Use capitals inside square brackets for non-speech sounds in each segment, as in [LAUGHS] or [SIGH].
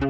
And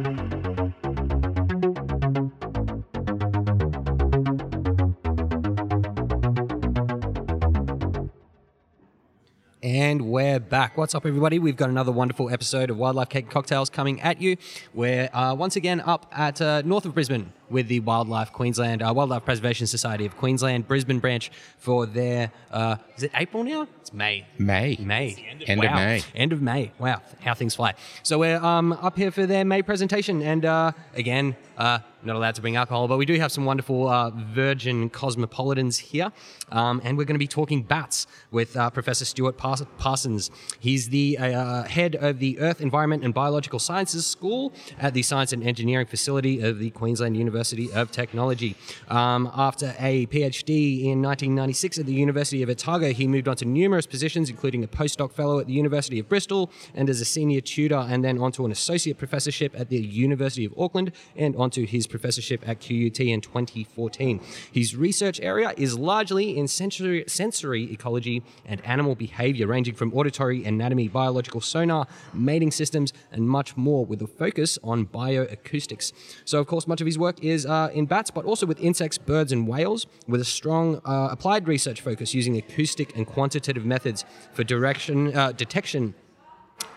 we're back. What's up, everybody? We've got another wonderful episode of Wildlife Cake Cocktails coming at you. We're uh, once again up at uh, north of Brisbane with the Wildlife Queensland, uh, Wildlife Preservation Society of Queensland, Brisbane branch for their, uh, is it April now? It's May. May. May. End of Wow. May. End of May. Wow, how things fly. So we're um, up here for their May presentation, and uh, again, uh, not allowed to bring alcohol, but we do have some wonderful uh, virgin cosmopolitans here, um, and we're going to be talking bats with uh, Professor Stuart Pars- Parsons. He's the uh, head of the Earth, Environment, and Biological Sciences School at the Science and Engineering Facility of the Queensland University of Technology. Um, after a PhD in 1996 at the University of Otago, he moved on to numerous positions, including a postdoc fellow at the University of Bristol and as a senior tutor, and then onto an associate professorship at the University of Auckland and onto his professorship at QUT in 2014. His research area is largely in sensory, sensory ecology and animal behavior, ranging from auditory anatomy, biological sonar, mating systems, and much more, with a focus on bioacoustics. So, of course, much of his work is uh, in bats, but also with insects, birds, and whales, with a strong uh, applied research focus using acoustic and quantitative methods for direction uh, detection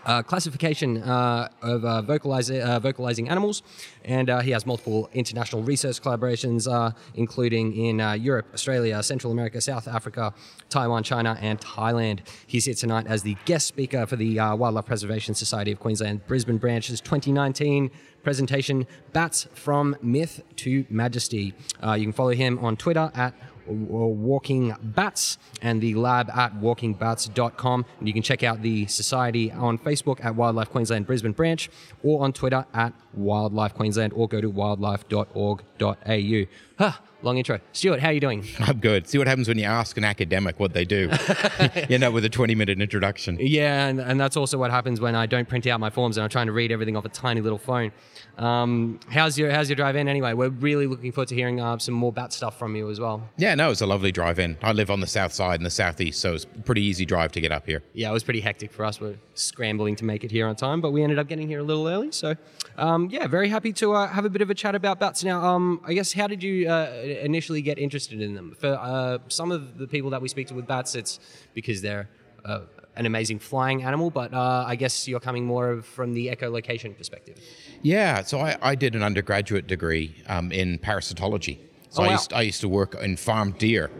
uh, classification uh, of uh, uh, vocalizing animals, and uh, he has multiple international research collaborations, uh, including in Europe, Australia, Central America, South Africa, Taiwan, China, and Thailand. He's here tonight as the guest speaker for the Wildlife Preservation Society of Queensland Brisbane branch's 2019 presentation, Bats from Myth to Majesty. You can follow him on Twitter at Walking Bats and the lab at walkingbats.com. And you can check out the society on Facebook at Wildlife Queensland Brisbane Branch or on Twitter at Wildlife Queensland or go to wildlife.org.au. Huh, long intro. Stuart, how are you doing? [LAUGHS] I'm good. See what happens when you ask an academic what they do. [LAUGHS] you end up with a 20 minute introduction. Yeah, and, and that's also what happens when I don't print out my forms and I'm trying to read everything off a tiny little phone. Um, how's your How's your drive in anyway? We're really looking forward to hearing uh, some more bat stuff from you as well. Yeah, no, it's a lovely drive in. I live on the south side and the southeast, so it's a pretty easy drive to get up here. yeah, it was pretty hectic for us. We're scrambling to make it here on time, but we ended up getting here a little early. So, um, yeah, very happy to uh, have a bit of a chat about bats. Now, um, I guess, how did you uh, initially get interested in them? For uh, some of the people that we speak to with bats, it's because they're uh, an amazing flying animal, but uh, I guess you're coming more of from the echolocation perspective. Yeah, so I, I did an undergraduate degree um, in parasitology. So Oh, I, wow. used, I used to work in farmed deer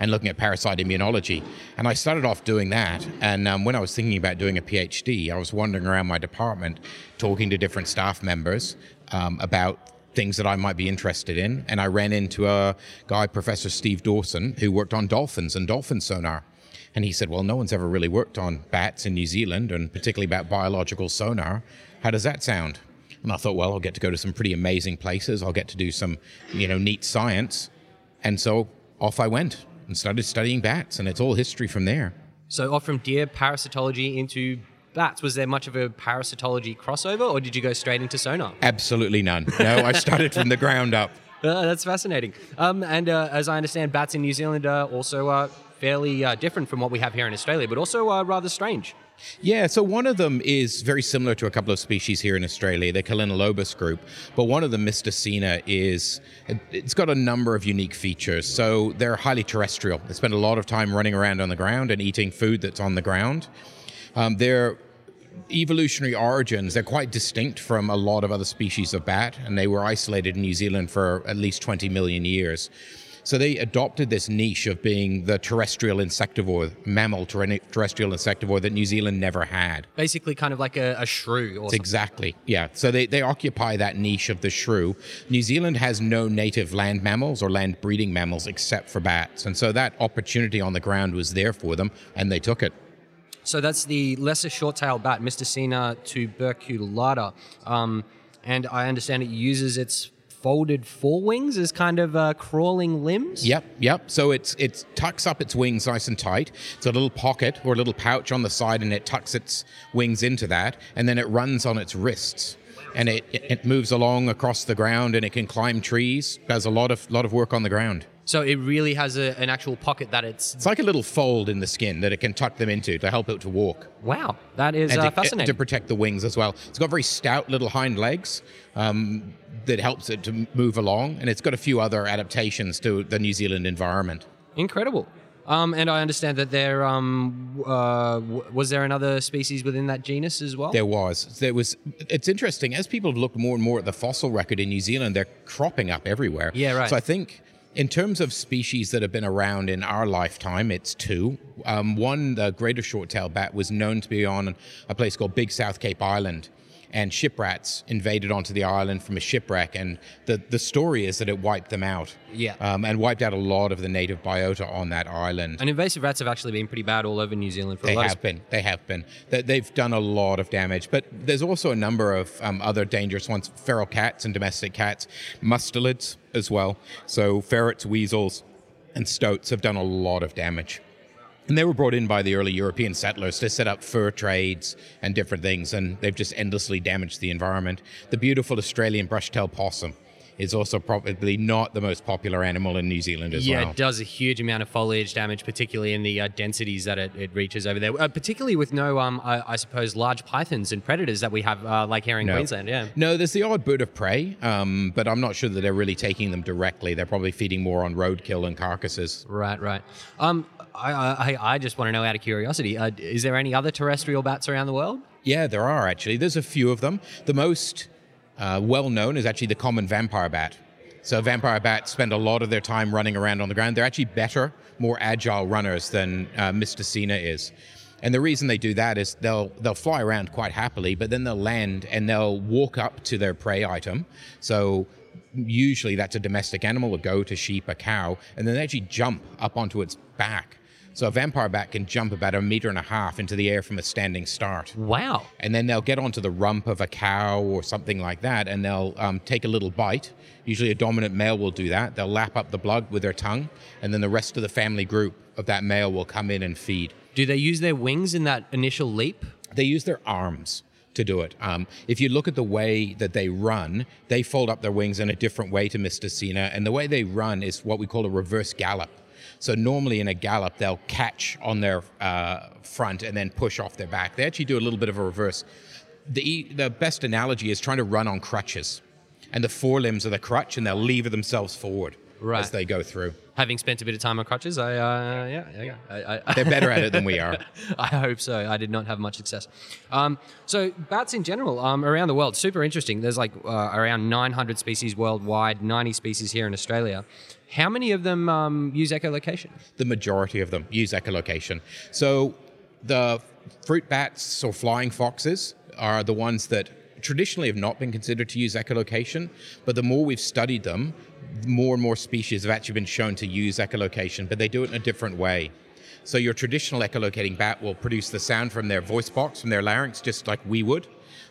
and looking at parasite immunology. And I started off doing that. And um, when I was thinking about doing a PhD, I was wandering around my department talking to different staff members um, about things that I might be interested in. And I ran into a guy, Professor Steve Dawson, who worked on dolphins and dolphin sonar. And he said, Well, no one's ever really worked on bats in New Zealand, and particularly about biological sonar. How does that sound? And I thought, well, I'll get to go to some pretty amazing places. I'll get to do some, you know, neat science. And so off I went and started studying bats, and it's all history from there. So, off from deer parasitology into bats, was there much of a parasitology crossover, or did you go straight into sonar? Absolutely none. No, I started from the ground up. [LAUGHS] Uh, that's fascinating. Um, and uh, as I understand, bats in New Zealand are also uh, fairly uh, different from what we have here in Australia, but also uh, rather strange. Yeah, so one of them is very similar to a couple of species here in Australia, the Chalinolobus group, but one of them, Mystacina, is it's got a number of unique features. So they're highly terrestrial. They spend a lot of time running around on the ground and eating food that's on the ground. Um, their evolutionary origins, they're quite distinct from a lot of other species of bat, and they were isolated in New Zealand for at least 20 million years. So they adopted this niche of being the terrestrial insectivore, mammal terre- terrestrial insectivore that New Zealand never had. Basically, kind of like a, a shrew or. Exactly. Yeah. So they, they occupy that niche of the shrew. New Zealand has no native land mammals or land breeding mammals except for bats. And so that opportunity on the ground was there for them, and they took it. So that's the lesser short-tailed bat, Mystacina tuberculata. Um, and I understand it uses its folded forewings as kind of uh, crawling limbs. Yep, yep. So it's it tucks up its wings nice and tight. It's a little pocket or a little pouch on the side, and it tucks its wings into that, and then it runs on its wrists. And it, it moves along across the ground, and it can climb trees. Does a lot of lot of work on the ground. So it really has a, an actual pocket that it's. It's like a little fold in the skin that it can tuck them into to help it to walk. Wow, that is and uh, to, fascinating. to protect the wings as well. It's got very stout little hind legs um, that helps it to move along, and it's got a few other adaptations to the New Zealand environment. Incredible. Um, and I understand that there um, uh, w- was there another species within that genus as well. There was. There was. It's interesting as people have looked more and more at the fossil record in New Zealand. They're cropping up everywhere. Yeah, right. So I think. In terms of species that have been around in our lifetime, it's two. Um, one, the greater short-tailed bat, was known to be on a place called Big South Cape Island, and ship rats invaded onto the island from a shipwreck. And the, the story is that it wiped them out. Yeah. Um, and wiped out a lot of the native biota on that island. and invasive rats have actually been pretty bad all over New Zealand for They a lot have of been. They have been. They- They've done a lot of damage. But there's also a number of um, other dangerous ones feral cats and domestic cats, mustelids as well. So ferrets, weasels, and stoats have done a lot of damage. And they were brought in by the early European settlers to set up fur trades and different things, and they've just endlessly damaged the environment. The beautiful Australian brush-tailed possum is also probably not the most popular animal in New Zealand as yeah, well. Yeah, it does a huge amount of foliage damage, particularly in the uh, densities that it, it reaches over there. Uh, particularly with no, um, I, I suppose, large pythons and predators that we have, uh, like here in No. Queensland. Yeah. No, there's the odd bird of prey, um, but I'm not sure that they're really taking them directly. They're probably feeding more on roadkill and carcasses. Right, right. Um, I, I, just want to know out of curiosity, uh, is there any other terrestrial bats around the world? Yeah, there are actually. There's a few of them. The most uh, well known is actually the common vampire bat. So, vampire bats spend a lot of their time running around on the ground. They're actually better, more agile runners than uh, Mystacina is. And the reason they do that is they'll they'll fly around quite happily, but then they'll land and they'll walk up to their prey item. So usually that's a domestic animal, a goat, a sheep, a cow, and then they actually jump up onto its back. So a vampire bat can jump about a meter and a half into the air from a standing start Wow. and then they'll get onto the rump of a cow or something like that, and they'll um, take a little bite. Usually, a dominant male will do that. They'll lap up the blood with their tongue, and then the rest of the family group of that male will come in and feed. Do they use their wings in that initial leap? They use their arms to do it. Um, if you look at the way that they run, they fold up their wings in a different way to Mystacina, and the way they run is what we call a reverse gallop. So normally in a gallop, they'll catch on their uh, front and then push off their back. They actually do a little bit of a reverse. The, the best analogy is trying to run on crutches, and the forelimbs are the crutch, and they'll lever themselves forward Right. as they go through. Having spent a bit of time on crutches, I, uh, yeah, yeah, yeah. I, I, They're better at it than we [LAUGHS] are. I hope so. I did not have much success. Um, so bats in general um, around the world, super interesting. There's like uh, around 900 species worldwide, 90 species here in Australia. How many of them um, use echolocation? the majority of them use echolocation. So the fruit bats or flying foxes are the ones that traditionally have not been considered to use echolocation, but the more we've studied them, more and more species have actually been shown to use echolocation, but they do it in a different way. So your traditional echolocating bat will produce the sound from their voice box, from their larynx, just like we would,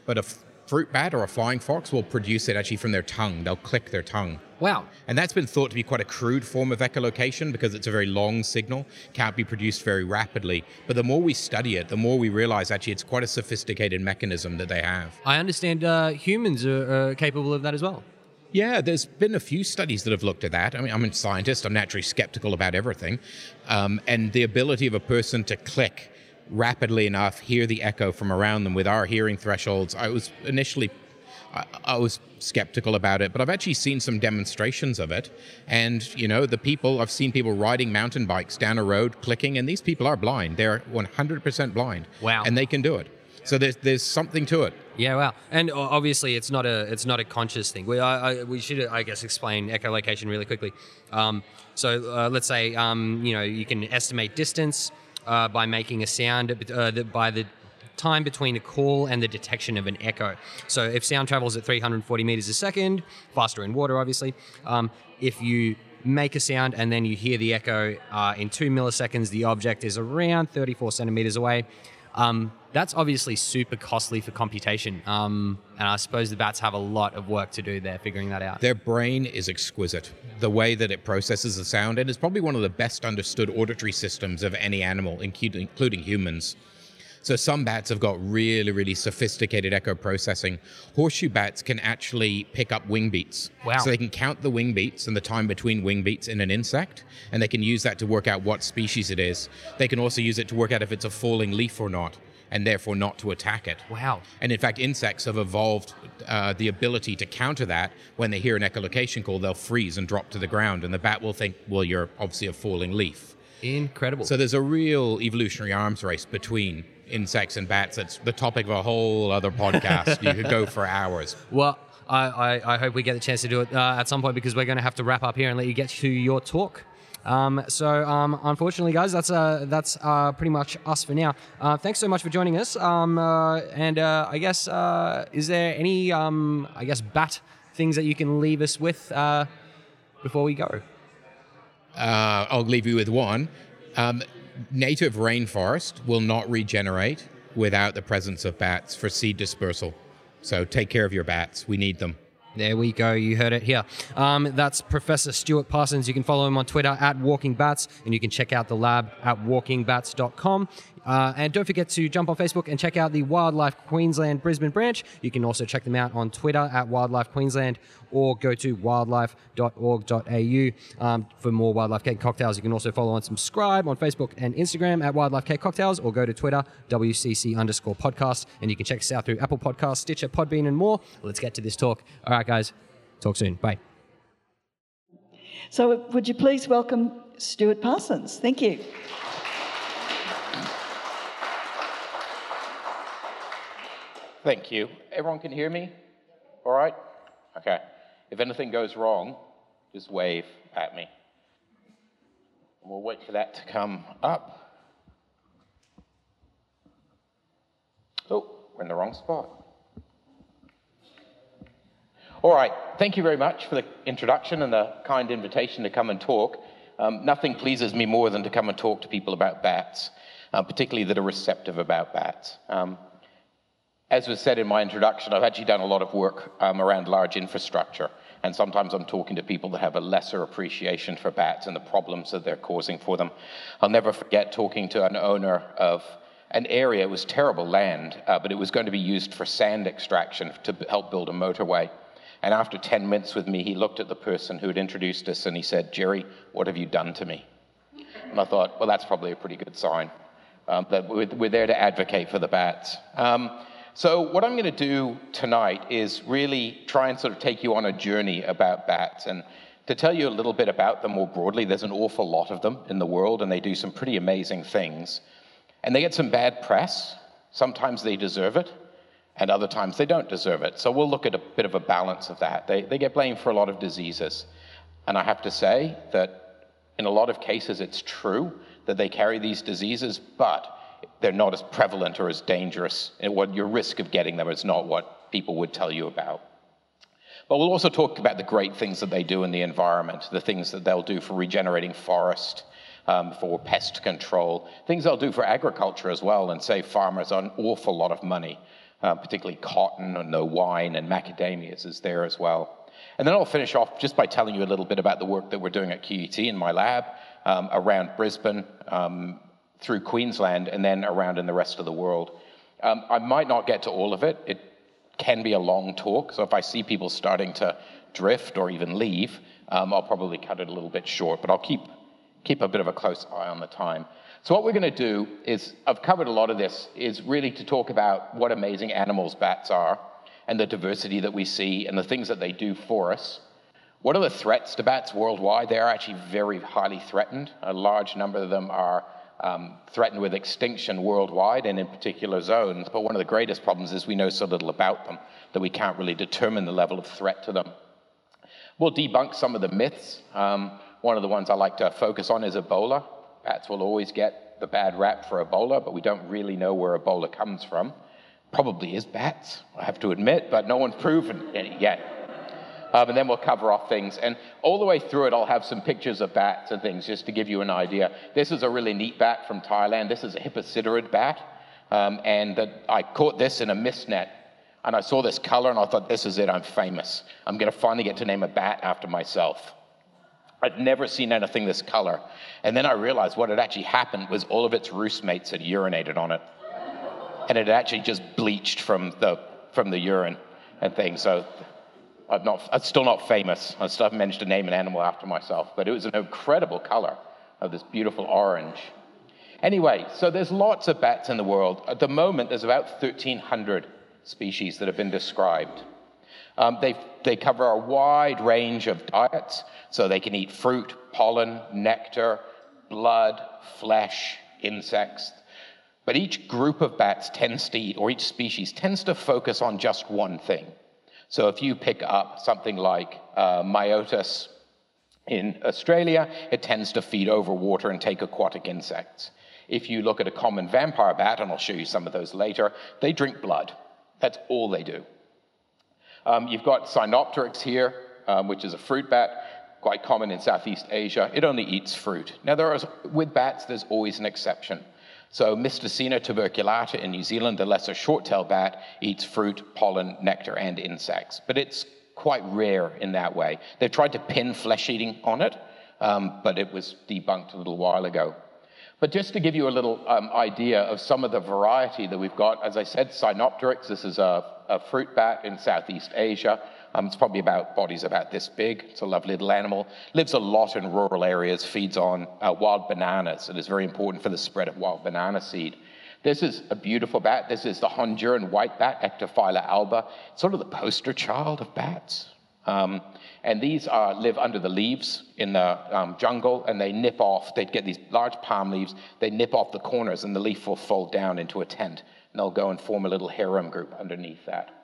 but a fruit bat or a flying fox will produce it actually from their tongue. They'll click their tongue. Wow. And that's been thought to be quite a crude form of echolocation because it's a very long signal, can't be produced very rapidly. But the more we study it, the more we realize actually it's quite a sophisticated mechanism that they have. I understand uh, humans are uh, capable of that as well. Yeah, there's been a few studies that have looked at that. I mean, I'm a scientist, I'm naturally skeptical about everything. Um, and the ability of a person to click rapidly enough, hear the echo from around them with our hearing thresholds, I was initially. I, I was skeptical about it, but I've actually seen some demonstrations of it. And, you know, the people, I've seen people riding mountain bikes down a road clicking, and these people are blind. They're 100% blind. Wow. And they can do it. So there's, there's something to it. Yeah, wow. And obviously, it's not a it's not a conscious thing. We I, I, we should I guess explain echolocation really quickly. Um, so uh, let's say um, you know you can estimate distance uh, by making a sound uh, by the time between a call and the detection of an echo. So if sound travels at 340 meters a second, faster in water, obviously. Um, if you make a sound and then you hear the echo uh, in two milliseconds, the object is around 34 centimeters away. Um, that's obviously super costly for computation. Um, and I suppose the bats have a lot of work to do there figuring that out. Their brain is exquisite. The way that it processes the sound, and it's probably one of the best understood auditory systems of any animal, including, including humans. So some bats have got really, really sophisticated echo processing. Horseshoe bats can actually pick up wing beats. Wow. So they can count the wing beats and the time between wing beats in an insect, and they can use that to work out what species it is. They can also use it to work out if it's a falling leaf or not, and therefore not to attack it. Wow. And in fact, insects have evolved uh, the ability to counter that. When they hear an echolocation call, they'll freeze and drop to the ground, and the bat will think, well, you're obviously a falling leaf. Incredible. So there's a real evolutionary arms race between insects and bats. That's the topic of a whole other podcast. you could go for hours. [LAUGHS] Well, I, I, I, hope we get the chance to do it uh, at some point because we're going to have to wrap up here and let you get to your talk. Um, so, um, unfortunately, guys, that's uh, that's uh, pretty much us for now. Uh, thanks so much for joining us. Um, uh, and uh, I guess, is there any, um, I guess, bat things that you can leave us with before we go? I'll leave you with one. Native rainforest will not regenerate without the presence of bats for seed dispersal. So take care of your bats. We need them. There we go. You heard it here. Um, that's Professor Stuart Parsons. You can follow him on Twitter at Walking Bats, and you can check out the lab at walkingbats.com. Uh, and don't forget to jump on Facebook and check out the Wildlife Queensland Brisbane branch. You can also check them out on Twitter at Wildlife Queensland or go to wildlife.org.au um, for more Wildlife Cake Cocktails. You can also follow and subscribe on Facebook and Instagram at Wildlife Cake Cocktails or go to Twitter, WCC underscore podcast. And you can check us out through Apple Podcasts, Stitcher, Podbean, and more. Let's get to this talk. All right, guys. Talk soon. Bye. So, would you please welcome Stuart Parsons? Thank you. Thank you. Everyone can hear me? All right? Okay. If anything goes wrong, just wave at me. We'll wait for that to come up. Oh, we're in the wrong spot. All right. Thank you very much for the introduction and the kind invitation to come and talk. Um, nothing pleases me more than to come and talk to people about bats, uh, particularly that are receptive about bats. Um, as was said in my introduction, I've actually done a lot of work um, around large infrastructure. And sometimes I'm talking to people that have a lesser appreciation for bats and the problems that they're causing for them. I'll never forget talking to an owner of an area, it was terrible land, uh, but it was going to be used for sand extraction to help build a motorway. And after 10 minutes with me, he looked at the person who had introduced us and he said, Jerry, what have you done to me? And I thought, well, that's probably a pretty good sign um, that we're, we're, there to advocate for the bats. Um, so, what I'm going to do tonight is really try and sort of take you on a journey about bats. And to tell you a little bit about them more broadly, there's an awful lot of them in the world, and they do some pretty amazing things. And they get some bad press. Sometimes they deserve it, and other times they don't deserve it. So, we'll look at a bit of a balance of that. They, they get blamed for a lot of diseases. And I have to say that in a lot of cases, it's true that they carry these diseases, but they're not as prevalent or as dangerous. And what your risk of getting them is not what people would tell you about. But we'll also talk about the great things that they do in the environment, the things that they'll do for regenerating forest, um, for pest control, things they'll do for agriculture as well, and save farmers an awful lot of money, uh, particularly cotton and the wine and macadamias is there as well. And then I'll finish off just by telling you a little bit about the work that we're doing at QUT in my lab um, around Brisbane, um, through Queensland and then around in the rest of the world. Um, I might not get to all of it. It can be a long talk, so if I see people starting to drift or even leave, um, I'll probably cut it a little bit short, but I'll keep, keep a bit of a close eye on the time. So what we're going to do is, I've covered a lot of this, is really to talk about what amazing animals bats are and the diversity that we see and the things that they do for us. What are the threats to bats worldwide? They are actually very highly threatened. A large number of them are um, threatened with extinction worldwide and in particular zones. But one of the greatest problems is we know so little about them that we can't really determine the level of threat to them. We'll debunk some of the myths. Um, one of the ones I like to focus on is Ebola. Bats will always get the bad rap for Ebola, but we don't really know where Ebola comes from. Probably is bats, I have to admit, but no one's proven it yet. Um, and then we'll cover off things. And all the way through it, I'll have some pictures of bats and things just to give you an idea. This is a really neat bat from Thailand. This is a Hipposiderid bat. Um, and the, I caught this in a mist net. And I saw this color and I thought, this is it, I'm famous. I'm going to finally get to name a bat after myself. I'd never seen anything this color. And then I realized what had actually happened was all of its roost mates had urinated on it. and it actually just bleached from the from the urine and things. So I'm not, I'm still not famous. I still haven't managed to name an animal after myself, but it was an incredible color of this beautiful orange. Anyway, so there's lots of bats in the world. At the moment, there's about 1,300 species that have been described. Um, they, they cover a wide range of diets, so they can eat fruit, pollen, nectar, blood, flesh, insects. But each group of bats tends to eat, or each species tends to focus on just one thing. So if you pick up something like uh, Myotis in Australia, it tends to feed over water and take aquatic insects. If you look at a common vampire bat, and I'll show you some of those later, they drink blood. That's all they do. Um, you've got Cynopterus here, um, which is a fruit bat, quite common in Southeast Asia. It only eats fruit. Now, there are, with bats, there's always an exception. So Mystacina tuberculata in New Zealand, the lesser short-tailed bat, eats fruit, pollen, nectar, and insects. But it's quite rare in that way. They've tried to pin flesh eating on it, um, but it was debunked a little while ago. But just to give you a little um, idea of some of the variety that we've got, as I said, Cynopterus, this is a, a fruit bat in Southeast Asia. Um, it's probably about, bodies about this big. It's a lovely little animal. Lives a lot in rural areas, feeds on uh, wild bananas, and is very important for the spread of wild banana seed. This is a beautiful bat. This is the Honduran white bat, Ectophylla alba. It's sort of the poster child of bats. Um, and these are, live under the leaves in the um, jungle, and they nip off. They get these large palm leaves. They nip off the corners, and the leaf will fold down into a tent. And they'll go and form a little harem group underneath that.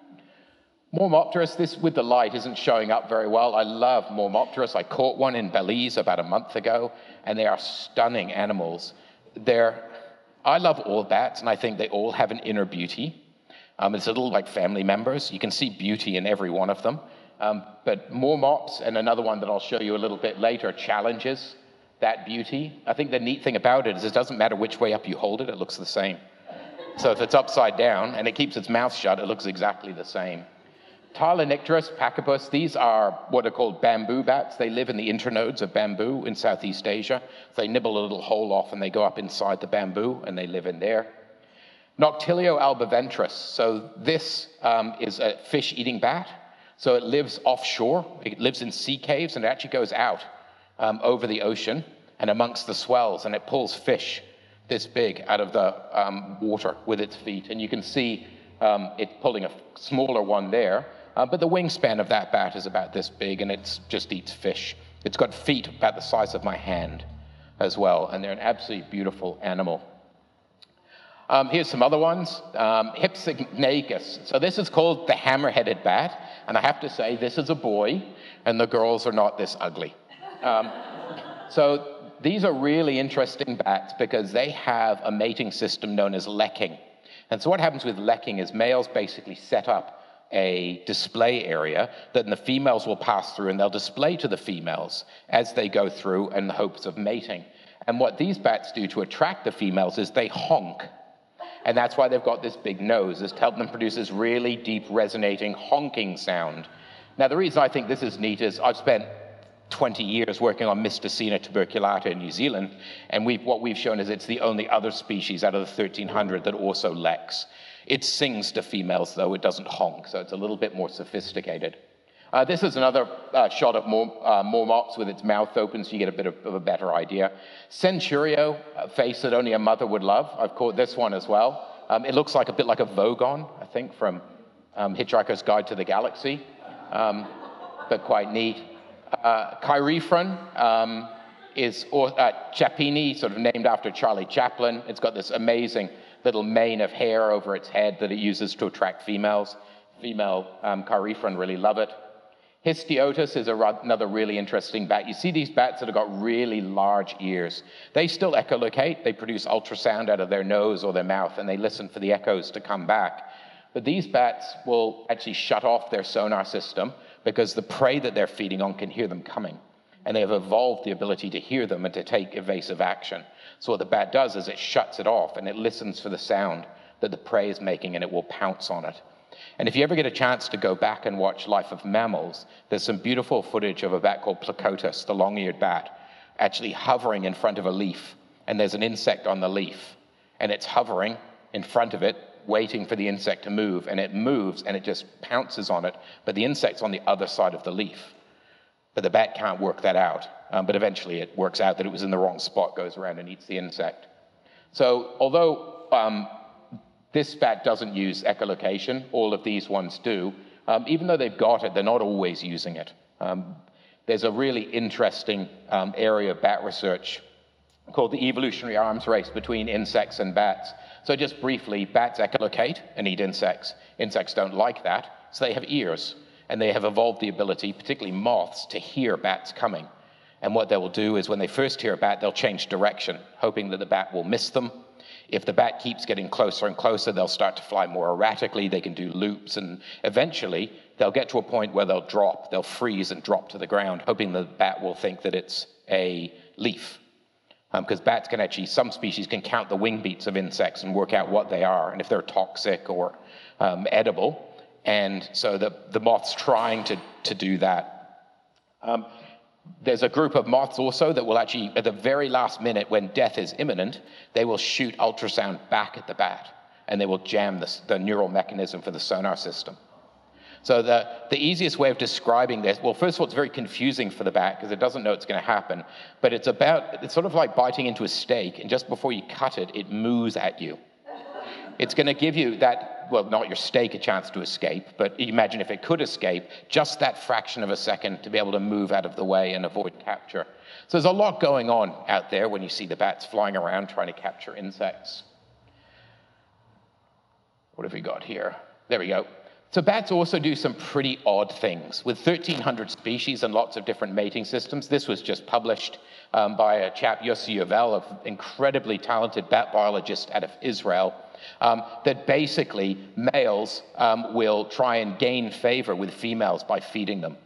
Mormopterus, this with the light isn't showing up very well. I love Mormopterus. I caught one in Belize about a month ago, and they are stunning animals. They're, I love all bats, and I think they all have an inner beauty. Um, it's a little like family members. You can see beauty in every one of them. Um, but Mormoops, and another one that I'll show you a little bit later, challenges that beauty. I think the neat thing about it is it doesn't matter which way up you hold it, it looks the same. So if it's upside down and it keeps its mouth shut, it looks exactly the same. Tylonycteris pachypus, these are what are called bamboo bats. They live in the internodes of bamboo in Southeast Asia. They nibble a little hole off and they go up inside the bamboo and they live in there. Noctilio albiventris. So this um, is a fish-eating bat. So it lives offshore. It lives in sea caves and it actually goes out um, over the ocean and amongst the swells and it pulls fish this big out of the um, water with its feet. And you can see um, it pulling a smaller one there. Uh, but the wingspan of that bat is about this big, and it just eats fish. It's got feet about the size of my hand as well, and they're an absolutely beautiful animal. Um, here's some other ones. Um. So this is called the hammer-headed bat, and I have to say this is a boy, and the girls are not this ugly. Um, [LAUGHS] so these are really interesting bats because they have a mating system known as lekking. And so what happens with lekking is males basically set up a display area that the females will pass through and they'll display to the females as they go through in the hopes of mating. And what these bats do to attract the females is they honk. And that's why they've got this big nose, is to help them produce this really deep, resonating, honking sound. Now, the reason I think this is neat is I've spent 20 years working on Mystacina tuberculata in New Zealand, and we've, what we've shown is it's the only other species out of the 1,300 that also leks. It sings to females, though it doesn't honk, so it's a little bit more sophisticated. Uh, this is another uh, shot of uh, Mormoops with its mouth open, so you get a bit of, of a better idea. Centurio, a face that only a mother would love. I've caught this one as well. Um, it looks like a bit like a Vogon, I think, from um, Hitchhiker's Guide to the Galaxy, um, but quite neat. Uh, Chaerephon um, is uh, Chapini, sort of named after Charlie Chaplin. It's got this amazing little mane of hair over its head that it uses to attract females. Female um, really love it. Histiotus is another really interesting bat. You see these bats that have got really large ears. They still echolocate. They produce ultrasound out of their nose or their mouth, and they listen for the echoes to come back. But these bats will actually shut off their sonar system because the prey that they're feeding on can hear them coming. And they have evolved the ability to hear them and to take evasive action. So what the bat does is it shuts it off and it listens for the sound that the prey is making and it will pounce on it. And if you ever get a chance to go back and watch Life of Mammals, there's some beautiful footage of a bat called Plecotus, the long-eared bat, actually hovering in front of a leaf. And there's an insect on the leaf. And it's hovering in front of it, waiting for the insect to move, and it moves and it just pounces on it, but the insect's on the other side of the leaf. But the bat can't work that out. Um, but eventually it works out that it was in the wrong spot, goes around and eats the insect. So although um, this bat doesn't use echolocation, all of these ones do, um, even though they've got it, they're not always using it. Um, there's a really interesting um, area of bat research called the evolutionary arms race between insects and bats. So just briefly, bats echolocate and eat insects. Insects don't like that, so they have ears, and they have evolved the ability, particularly moths, to hear bats coming. And what they will do is when they first hear a bat, they'll change direction, hoping that the bat will miss them. If the bat keeps getting closer and closer, they'll start to fly more erratically. They can do loops, and eventually they'll get to a point where they'll drop, they'll freeze and drop to the ground, hoping the bat will think that it's a leaf because um, bats can actually, some species can count the wing beats of insects and work out what they are and if they're toxic or um, edible. And so the, the moth's trying to, to do that. Um, there's a group of moths also that will actually, at the very last minute when death is imminent, they will shoot ultrasound back at the bat and they will jam the, the neural mechanism for the sonar system. So the, the easiest way of describing this, well, first of all, it's very confusing for the bat because it doesn't know it's going to happen. But it's about, it's sort of like biting into a steak, and just before you cut it, it moves at you. It's going to give you that, well, not your steak a chance to escape, but imagine if it could escape, just that fraction of a second to be able to move out of the way and avoid capture. So there's a lot going on out there when you see the bats flying around trying to capture insects. What have we got here? There we go. So bats also do some pretty odd things. With 1,300 species and lots of different mating systems, this was just published um, by a chap, Yossi Yovel, an incredibly talented bat biologist out of Israel, um, that basically males um, will try and gain favor with females by feeding them.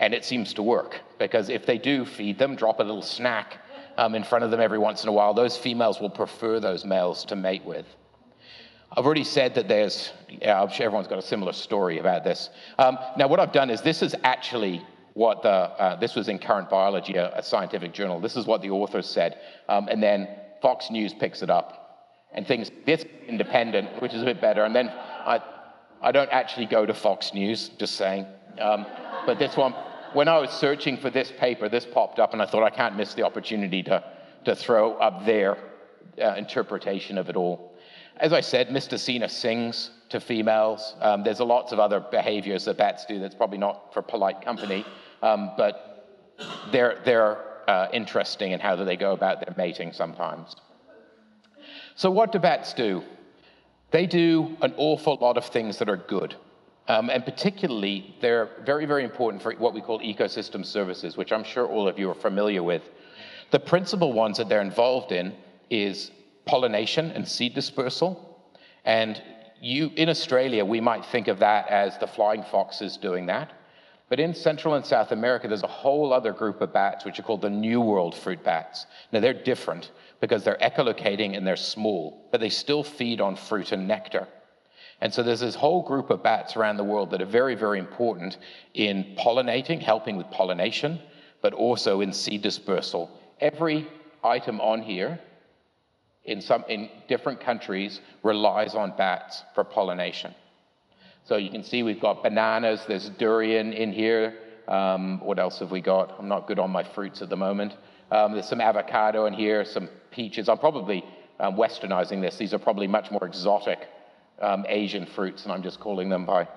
And it seems to work, because if they do feed them, drop a little snack um, in front of them every once in a while, those females will prefer those males to mate with. I've already said that there's, yeah, I'm sure everyone's got a similar story about this. Um, now, what I've done is this is actually what the, uh, this was in Current Biology, a, a, scientific journal. This is what the authors said. Um, and then Fox News picks it up and thinks this independent, which is a bit better. And then I, I don't actually go to Fox News, just saying. Um, but this one, when I was searching for this paper, this popped up, and I thought I can't miss the opportunity to, to throw up their uh, interpretation of it all. As I said, Mystacina sings to females. Um, there's lots of other behaviors that bats do that's probably not for polite company, um, but they're, they're uh, interesting in how they go about their mating sometimes. So, what do bats do? They do an awful lot of things that are good. Um, and particularly, they're very, very important for what we call ecosystem services, which I'm sure all of you are familiar with. The principal ones that they're involved in is pollination and seed dispersal. And you, in Australia, we might think of that as the flying foxes doing that. But in Central and South America, there's a whole other group of bats, which are called the New World fruit bats. Now, they're different because they're echolocating and they're small, but they still feed on fruit and nectar. And so there's this whole group of bats around the world that are very, very important in pollinating, helping with pollination, but also in seed dispersal. Every item on here in, some, in different countries relies on bats for pollination. So you can see we've got bananas, there's durian in here. Um, what else have we got? I'm not good on my fruits at the moment. Um, there's some avocado in here, some peaches. I'm probably um, westernizing this. These are probably much more exotic um, Asian fruits, and I'm just calling them by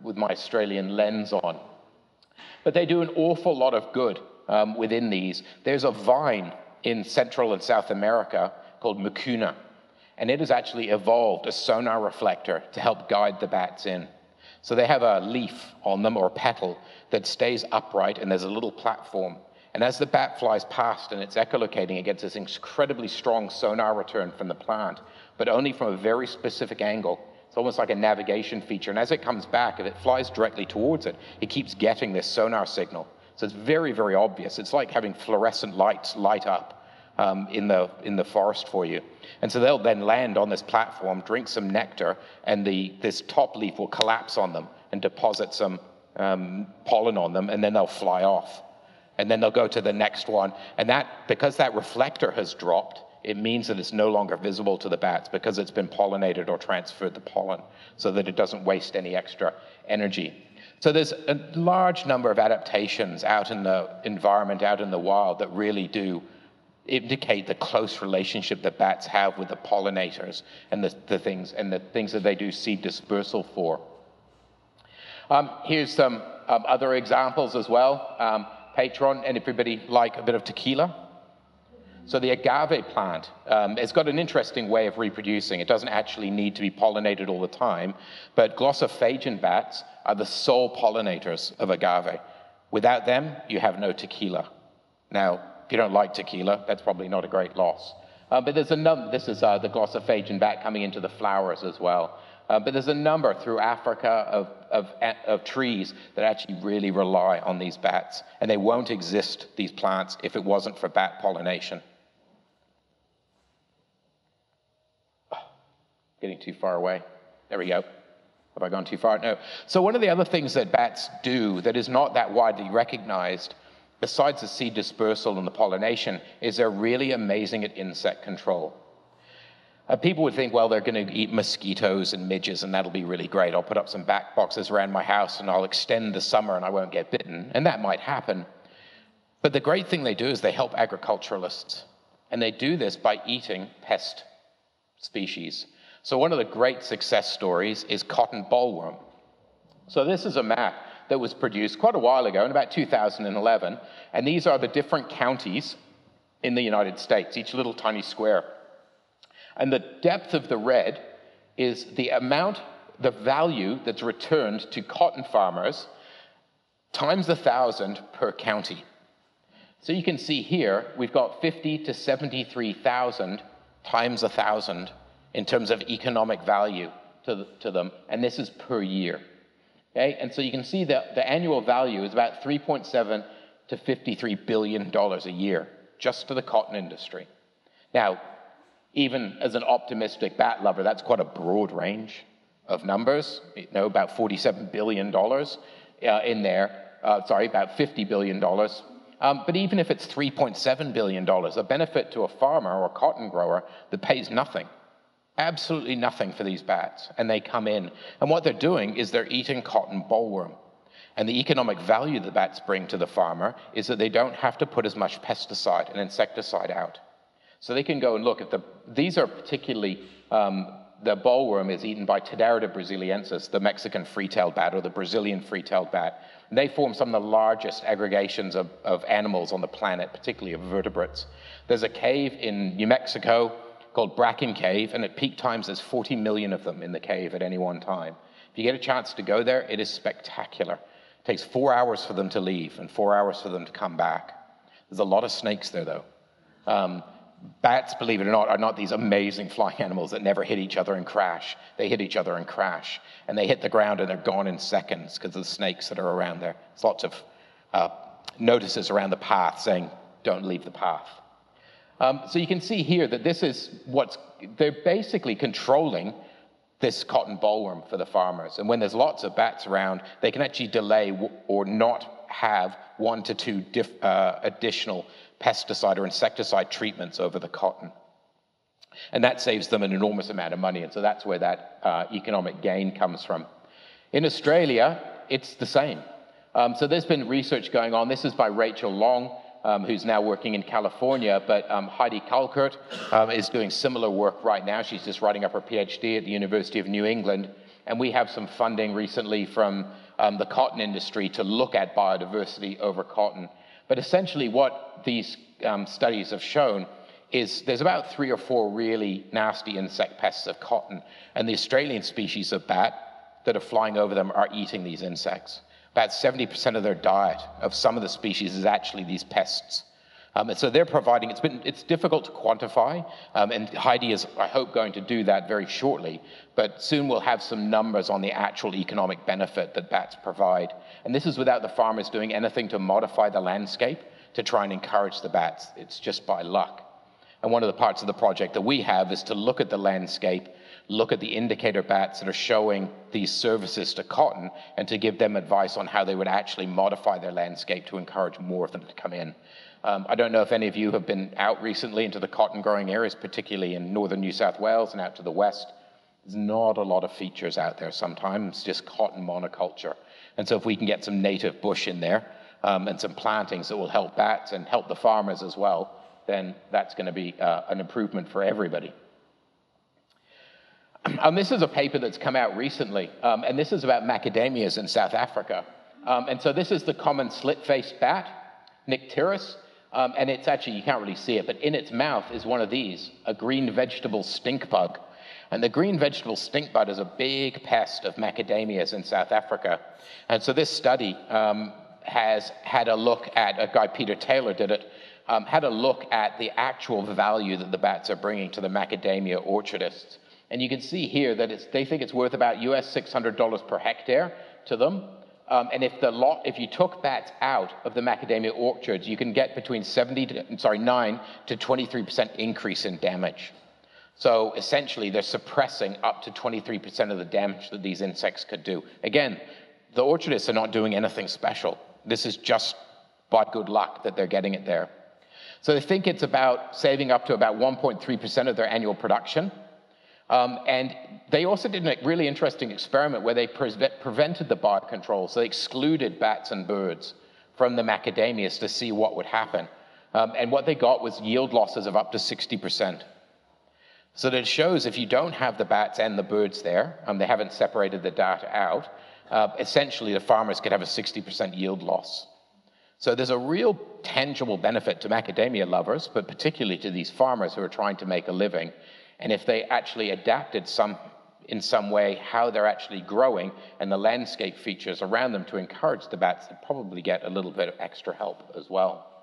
with my Australian lens on. But they do an awful lot of good um, within these. There's a vine in Central and South America called Mucuna. And it has actually evolved a sonar reflector to help guide the bats in. So they have a leaf on them or a petal that stays upright, and there's a little platform. And as the bat flies past and it's echolocating, it gets this incredibly strong sonar return from the plant, but only from a very specific angle. It's almost like a navigation feature. And as it comes back, if it flies directly towards it, it keeps getting this sonar signal. So it's very, very obvious. It's like having fluorescent lights light up um, in, the, in the forest for you. And so they'll then land on this platform, drink some nectar, and the, this top leaf will collapse on them and deposit some um, pollen on them, and then they'll fly off. And then they'll go to the next one. And that, because that reflector has dropped, it means that it's no longer visible to the bats because it's been pollinated or transferred the pollen so that it doesn't waste any extra energy. So there's a large number of adaptations out in the environment, out in the wild, that really do indicate the close relationship that bats have with the pollinators and the, the things and the things that they do seed dispersal for. Um, here's some um, other examples as well. Um, Patron, and everybody like a bit of tequila? So the agave plant um, has got an interesting way of reproducing. It doesn't actually need to be pollinated all the time, but glossophagian bats are the sole pollinators of agave. Without them, you have no tequila. Now, if you don't like tequila, that's probably not a great loss. Uh, but there's a number, this is uh, the glossophagian bat coming into the flowers as well. Uh, but there's a number through Africa of, of, of, trees that actually really rely on these bats. And they won't exist, these plants, if it wasn't for bat pollination. getting too far away. There we go. Have I gone too far? No. So, one of the other things that bats do that is not that widely recognized, besides the seed dispersal and the pollination, is they're really amazing at insect control. Uh, people would think, well, they're going to eat mosquitoes and midges, and that'll be really great. I'll put up some bat boxes around my house, and I'll extend the summer, and I won't get bitten. And that might happen. But the great thing they do is they help agriculturalists. And they do this by eating pest species. So, one of the great success stories is cotton bollworm. So, this is a map that was produced quite a while ago, in about 2011, and these are the different counties in the United States, each little tiny square. And the depth of the red is the amount, the value that's returned to cotton farmers times a thousand per county. So you can see here, we've got 50 to 73,000 times a thousand in terms of economic value to, to them, and this is per year. Okay, and so you can see that the annual value is about 3.7 to 53 billion dollars a year just to the cotton industry. Now, even as an optimistic bat lover, that's quite a broad range of numbers. You know, about 47 billion dollars uh, in there. Uh, sorry, about 50 billion dollars. Um, but even if it's 3.7 billion dollars, a benefit to a farmer or a cotton grower that pays nothing Absolutely nothing for these bats. And they come in. And what they're doing is they're eating cotton bollworm. And the economic value the bats bring to the farmer is that they don't have to put as much pesticide and insecticide out. So they can go and look at the, these are particularly, um, the bollworm is eaten by Tadarida brasiliensis, the Mexican free-tailed bat or the Brazilian free-tailed bat. And they form some of the largest aggregations of, of animals on the planet, particularly of vertebrates. There's a cave in New Mexico called Bracken Cave, and at peak times there's 40 million of them in the cave at any one time. If you get a chance to go there, it is spectacular. It takes four hours for them to leave and four hours for them to come back. There's a lot of snakes there, though. Um, bats, believe it or not, are not these amazing flying animals that never hit each other and crash. They hit each other and crash. And they hit the ground and they're gone in seconds because of the snakes that are around there. There's lots of uh, notices around the path saying, don't leave the path. Um, so you can see here that this is what's, they're basically controlling this cotton bollworm for the farmers. And when there's lots of bats around, they can actually delay or not have one to two uh, additional pesticide or insecticide treatments over the cotton. And that saves them an enormous amount of money. And so that's where that uh, economic gain comes from. In Australia, it's the same. Um, so there's been research going on. This is by Rachel Long um, who's now working in California, but um, Heidi Kolkert um, is doing similar work right now. She's just writing up her PhD at the University of New England. And we have some funding recently from um, the cotton industry to look at biodiversity over cotton. But essentially, what these um, studies have shown is there's about three or four really nasty insect pests of cotton, and the Australian species of bat that are flying over them are eating these insects. About 70% of their diet of some of the species is actually these pests. Um, and so they're providing, it's, been, it's difficult to quantify, um, and Heidi is, I hope, going to do that very shortly, but soon we'll have some numbers on the actual economic benefit that bats provide. And this is without the farmers doing anything to modify the landscape to try and encourage the bats. It's just by luck. And one of the parts of the project that we have is to look at the landscape look at the indicator bats that are showing these services to cotton and to give them advice on how they would actually modify their landscape to encourage more of them to come in. Um, I don't know if any of you have been out recently into the cotton growing areas, particularly in northern New South Wales and out to the west. There's not a lot of features out there sometimes, just cotton monoculture. And so if we can get some native bush in there um, and some plantings that will help bats and help the farmers as well, then that's going to be uh, an improvement for everybody. And [CLEARS THROAT] this is a paper that's come out recently, um, and this is about macadamias in South Africa. Um, and so this is the common slit-faced bat, Nycteris, um, and it's actually, you can't really see it, but in its mouth is one of these, a green vegetable stink bug. And the green vegetable stink bug is a big pest of macadamias in South Africa. And so this study um, has had a look at, a guy, Peter Taylor, did it, um, had a look at the actual value that the bats are bringing to the macadamia orchardists. And you can see here that they think it's worth about US $600 per hectare to them. Um, and if the lot, if you took bats out of the macadamia orchards, you can get between 70 to, sorry, 9 to 23% increase in damage. So essentially, they're suppressing up to 23% of the damage that these insects could do. Again, the orchardists are not doing anything special. This is just by good luck that they're getting it there. So they think it's about saving up to about 1.3% of their annual production. Um, and they also did a really interesting experiment where they pre prevented the bird control. So they excluded bats and birds from the macadamias to see what would happen. Um, and what they got was yield losses of up to 60%. So that shows if you don't have the bats and the birds there, um, they haven't separated the data out, uh, essentially the farmers could have a 60% yield loss. So there's a real tangible benefit to macadamia lovers, but particularly to these farmers who are trying to make a living and if they actually adapted some in some way how they're actually growing and the landscape features around them to encourage the bats to probably get a little bit of extra help as well.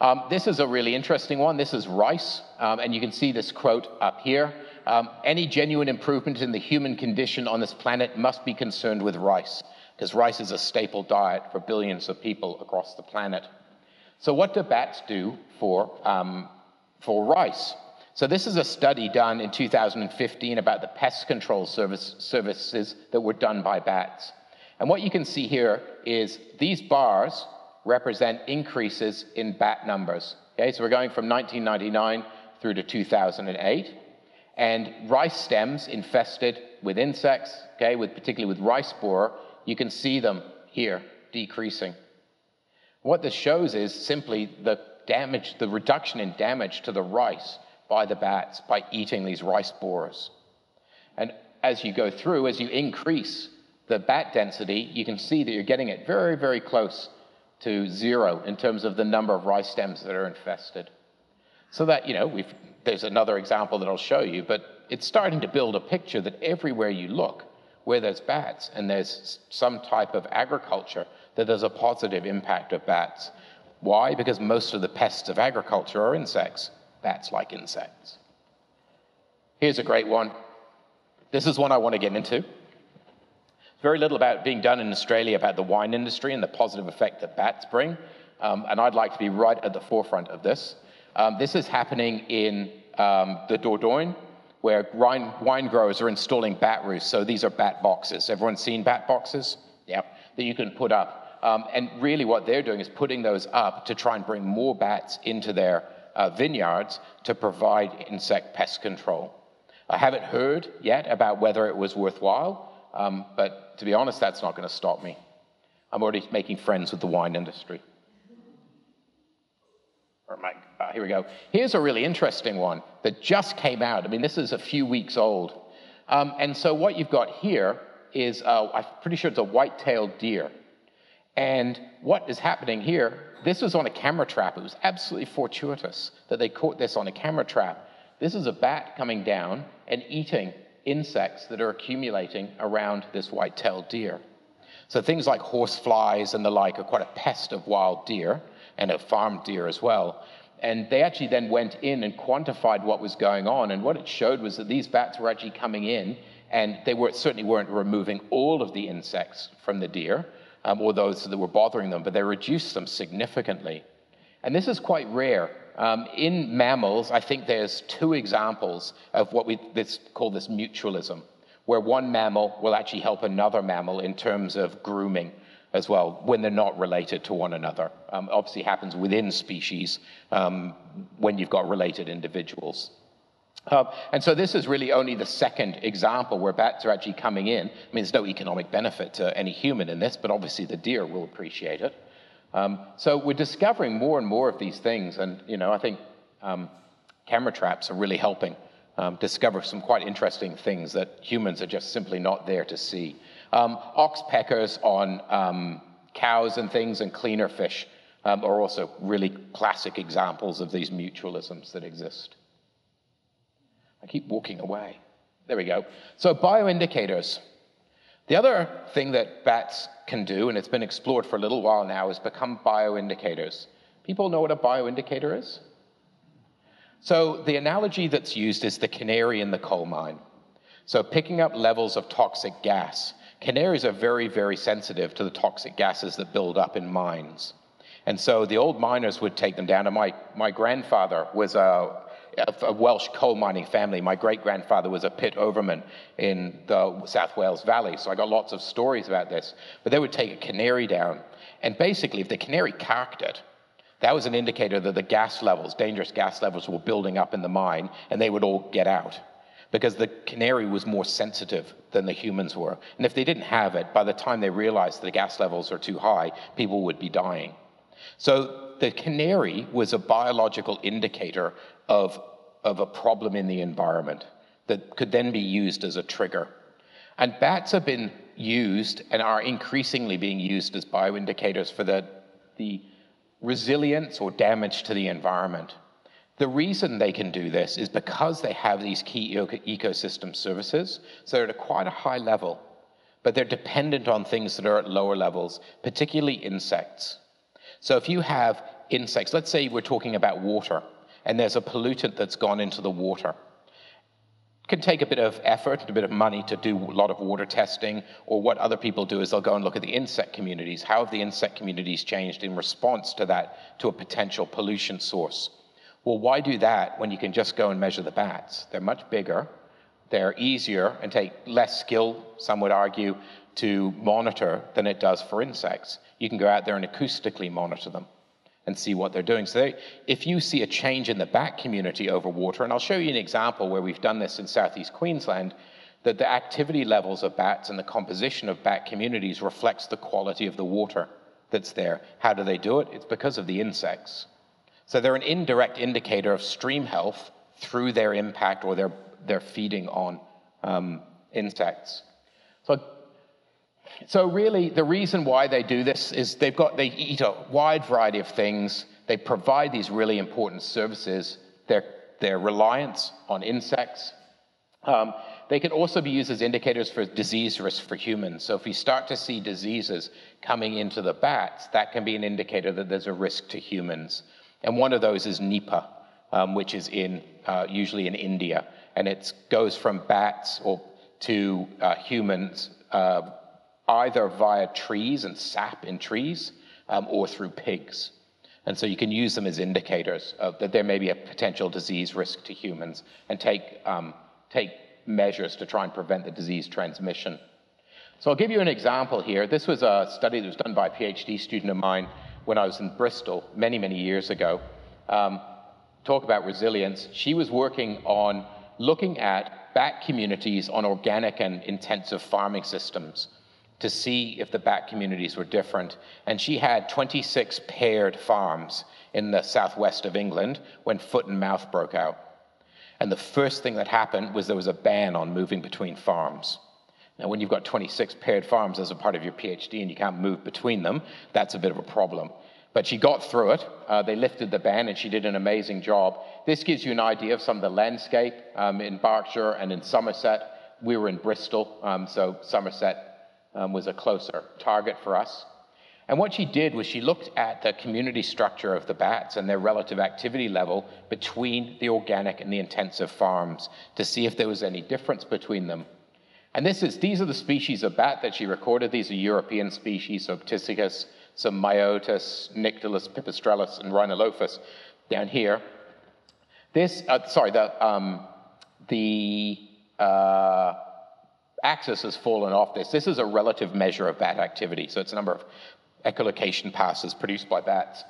Um, this is a really interesting one. This is rice, um, and you can see this quote up here. Um, Any genuine improvement in the human condition on this planet must be concerned with rice, because rice is a staple diet for billions of people across the planet. So, what do bats do for, um, for rice? So this is a study done in 2015 about the pest control service, services that were done by bats. And what you can see here is these bars represent increases in bat numbers. Okay, so we're going from 1999 through to 2008. And rice stems infested with insects, okay, with particularly with rice borer, you can see them here decreasing. What this shows is simply the damage, the reduction in damage to the rice by the bats by eating these rice borers. And as you go through, as you increase the bat density, you can see that you're getting it very, very close to zero in terms of the number of rice stems that are infested. So that, you know, there's another example that I'll show you, but it's starting to build a picture that everywhere you look, where there's bats and there's some type of agriculture, that there's a positive impact of bats. Why? Because most of the pests of agriculture are insects. Bats like insects. Here's a great one. This is one I want to get into. very little about being done in Australia about the wine industry and the positive effect that bats bring. Um, and I'd like to be right at the forefront of this. Um, this is happening in um, the Dordogne, where wine, wine, growers are installing bat roosts. So these are bat boxes. Everyone's seen bat boxes? Yep, that you can put up. Um, and really, what they're doing is putting those up to try and bring more bats into their uh, vineyards to provide insect pest control. I haven't heard yet about whether it was worthwhile, um, but to be honest, that's not going to stop me. I'm already making friends with the wine industry. Uh, here we go. Here's a really interesting one that just came out. I mean, this is a few weeks old. Um, and so what you've got here is, uh, I'm pretty sure it's a white-tailed deer. And what is happening here this was on a camera trap. It was absolutely fortuitous that they caught this on a camera trap. This is a bat coming down and eating insects that are accumulating around this white-tailed deer. So things like horse flies and the like are quite a pest of wild deer and of farm deer as well. And they actually then went in and quantified what was going on. And what it showed was that these bats were actually coming in and they were, certainly weren't removing all of the insects from the deer, um, or those that were bothering them, but they reduced them significantly. And this is quite rare. Um, in mammals, I think there's two examples of what we this, call this mutualism, where one mammal will actually help another mammal in terms of grooming. as well when they're not related to one another. Um, obviously happens within species um, when you've got related individuals. Uh, and so this is really only the second example where bats are actually coming in. I mean, there's no economic benefit to any human in this, but obviously the deer will appreciate it. Um, so we're discovering more and more of these things, and you know, I think um, camera traps are really helping um, discover some quite interesting things that humans are just simply not there to see. Um, oxpeckers on um, cows and things and cleaner fish um, are also really classic examples of these mutualisms that exist. I keep walking away. There we go. So bioindicators. The other thing that bats can do, and it's been explored for a little while now, is become bioindicators. People know what a bioindicator is? So the analogy that's used is the canary in the coal mine. So picking up levels of toxic gas. Canaries are very, very sensitive to the toxic gases that build up in mines. And so the old miners would take them down. And my, my grandfather was a, a Welsh coal mining family. My great grandfather was a pit overman in the South Wales Valley. So I got lots of stories about this. But they would take a canary down. And basically, if the canary carked it, that was an indicator that the gas levels, dangerous gas levels, were building up in the mine and they would all get out because the canary was more sensitive than the humans were. And if they didn't have it, by the time they realized the gas levels are too high, people would be dying. So the canary was a biological indicator of, of a problem in the environment that could then be used as a trigger. And bats have been used and are increasingly being used as bioindicators for the, the resilience or damage to the environment. The reason they can do this is because they have these key ecosystem services, so they're at quite a high level, but they're dependent on things that are at lower levels, particularly insects. So if you have insects, let's say we're talking about water, and there's a pollutant that's gone into the water It can take a bit of effort and a bit of money to do a lot of water testing, or what other people do is they'll go and look at the insect communities. How have the insect communities changed in response to that, to a potential pollution source? Well, why do that when you can just go and measure the bats? They're much bigger, they're easier, and take less skill, some would argue, to monitor than it does for insects. You can go out there and acoustically monitor them and see what they're doing. So they, if you see a change in the bat community over water, and I'll show you an example where we've done this in southeast Queensland, that the activity levels of bats and the composition of bat communities reflects the quality of the water that's there. How do they do it? It's because of the insects. So they're an indirect indicator of stream health through their impact or their, their feeding on um, insects. So so really, the reason why they do this is they've got they eat a wide variety of things. They provide these really important services. Their their reliance on insects. Um, they can also be used as indicators for disease risk for humans. So if we start to see diseases coming into the bats, that can be an indicator that there's a risk to humans. And one of those is Nipah, um, which is in uh, usually in India, and it goes from bats or to uh, humans uh, either via trees and sap in trees um, or through pigs. And so you can use them as indicators of that there may be a potential disease risk to humans and take, um, take measures to try and prevent the disease transmission. So I'll give you an example here. This was a study that was done by a PhD student of mine when I was in Bristol many, many years ago. Um, talk about resilience. She was working on looking at bat communities on organic and intensive farming systems to see if the bat communities were different. And she had 26 paired farms in the southwest of England when foot and mouth broke out. And the first thing that happened was there was a ban on moving between farms. Now, when you've got 26 paired farms as a part of your PhD and you can't move between them, that's a bit of a problem. But she got through it. Uh, they lifted the ban and she did an amazing job. This gives you an idea of some of the landscape um, in Berkshire and in Somerset. We were in Bristol, um, so Somerset um, was a closer target for us. And what she did was she looked at the community structure of the bats and their relative activity level between the organic and the intensive farms to see if there was any difference between them. And this is, these are the species of bat that she recorded. These are European species, so Eptesicus, some Myotis, Nyctalus, Pipistrellus, and Rhinolophus down here. This, uh, sorry, the, um, the uh, axis has fallen off this. This is a relative measure of bat activity, so it's a number of echolocation passes produced by bats.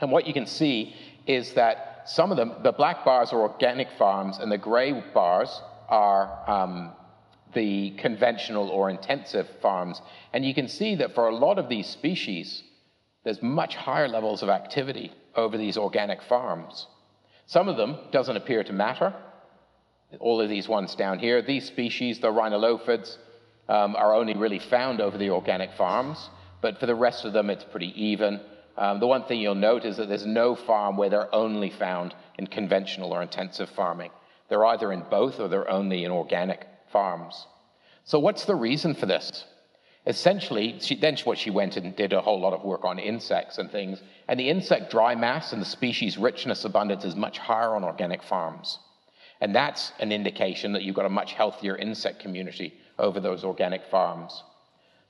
And what you can see is that some of them, the black bars are organic farms, and the gray bars are um, the conventional or intensive farms. And you can see that for a lot of these species, there's much higher levels of activity over these organic farms. Some of them doesn't appear to matter. All of these ones down here, these species, the rhinolophids, um, are only really found over the organic farms, but for the rest of them, it's pretty even. Um, the one thing you'll note is that there's no farm where they're only found in conventional or intensive farming. They're either in both or they're only in organic farms. So, what's the reason for this? Essentially, she, then what she went and did a whole lot of work on insects and things, and the insect dry mass and the species richness abundance is much higher on organic farms. And that's an indication that you've got a much healthier insect community over those organic farms.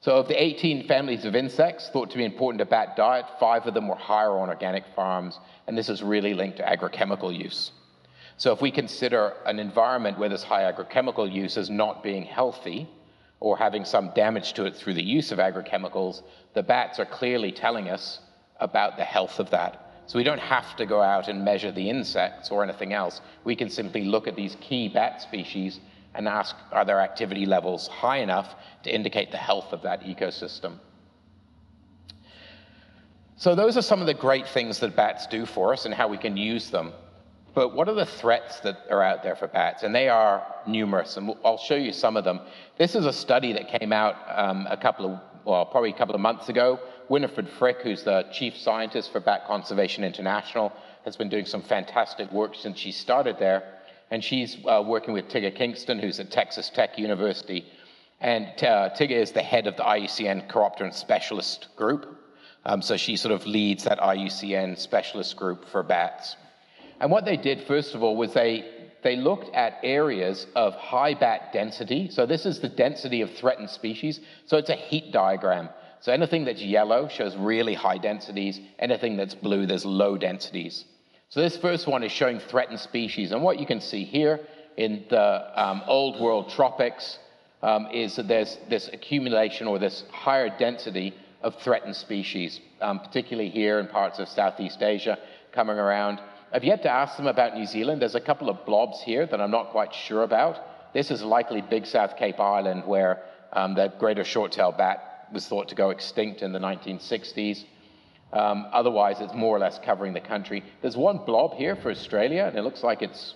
So, of the 18 families of insects thought to be important to bat diet, five of them were higher on organic farms, and this is really linked to agrochemical use. So if we consider an environment where this high agrochemical use is not being healthy or having some damage to it through the use of agrochemicals, the bats are clearly telling us about the health of that. So we don't have to go out and measure the insects or anything else. We can simply look at these key bat species and ask, are their activity levels high enough to indicate the health of that ecosystem? So those are some of the great things that bats do for us and how we can use them. But what are the threats that are out there for bats? And they are numerous, and I'll show you some of them. This is a study that came out um, a couple of, well, probably a couple of months ago. Winifred Frick, who's the chief scientist for Bat Conservation International, has been doing some fantastic work since she started there. And she's uh, working with Tigga Kingston, who's at Texas Tech University. And uh, Tigga is the head of the IUCN Chiropteran Specialist Group. Um, so she sort of leads that IUCN specialist group for bats. And what they did, first of all, was they, they looked at areas of high bat density. So this is the density of threatened species. So it's a heat diagram. So anything that's yellow shows really high densities. Anything that's blue, there's low densities. So this first one is showing threatened species. And what you can see here in the um, old world tropics um, is that there's this accumulation or this higher density of threatened species, um, particularly here in parts of Southeast Asia coming around. I've yet to ask them about New Zealand. There's a couple of blobs here that I'm not quite sure about. This is likely Big South Cape Island, where um, the greater short-tailed bat was thought to go extinct in the 1960s. Um, otherwise, it's more or less covering the country. There's one blob here for Australia, and it looks like it's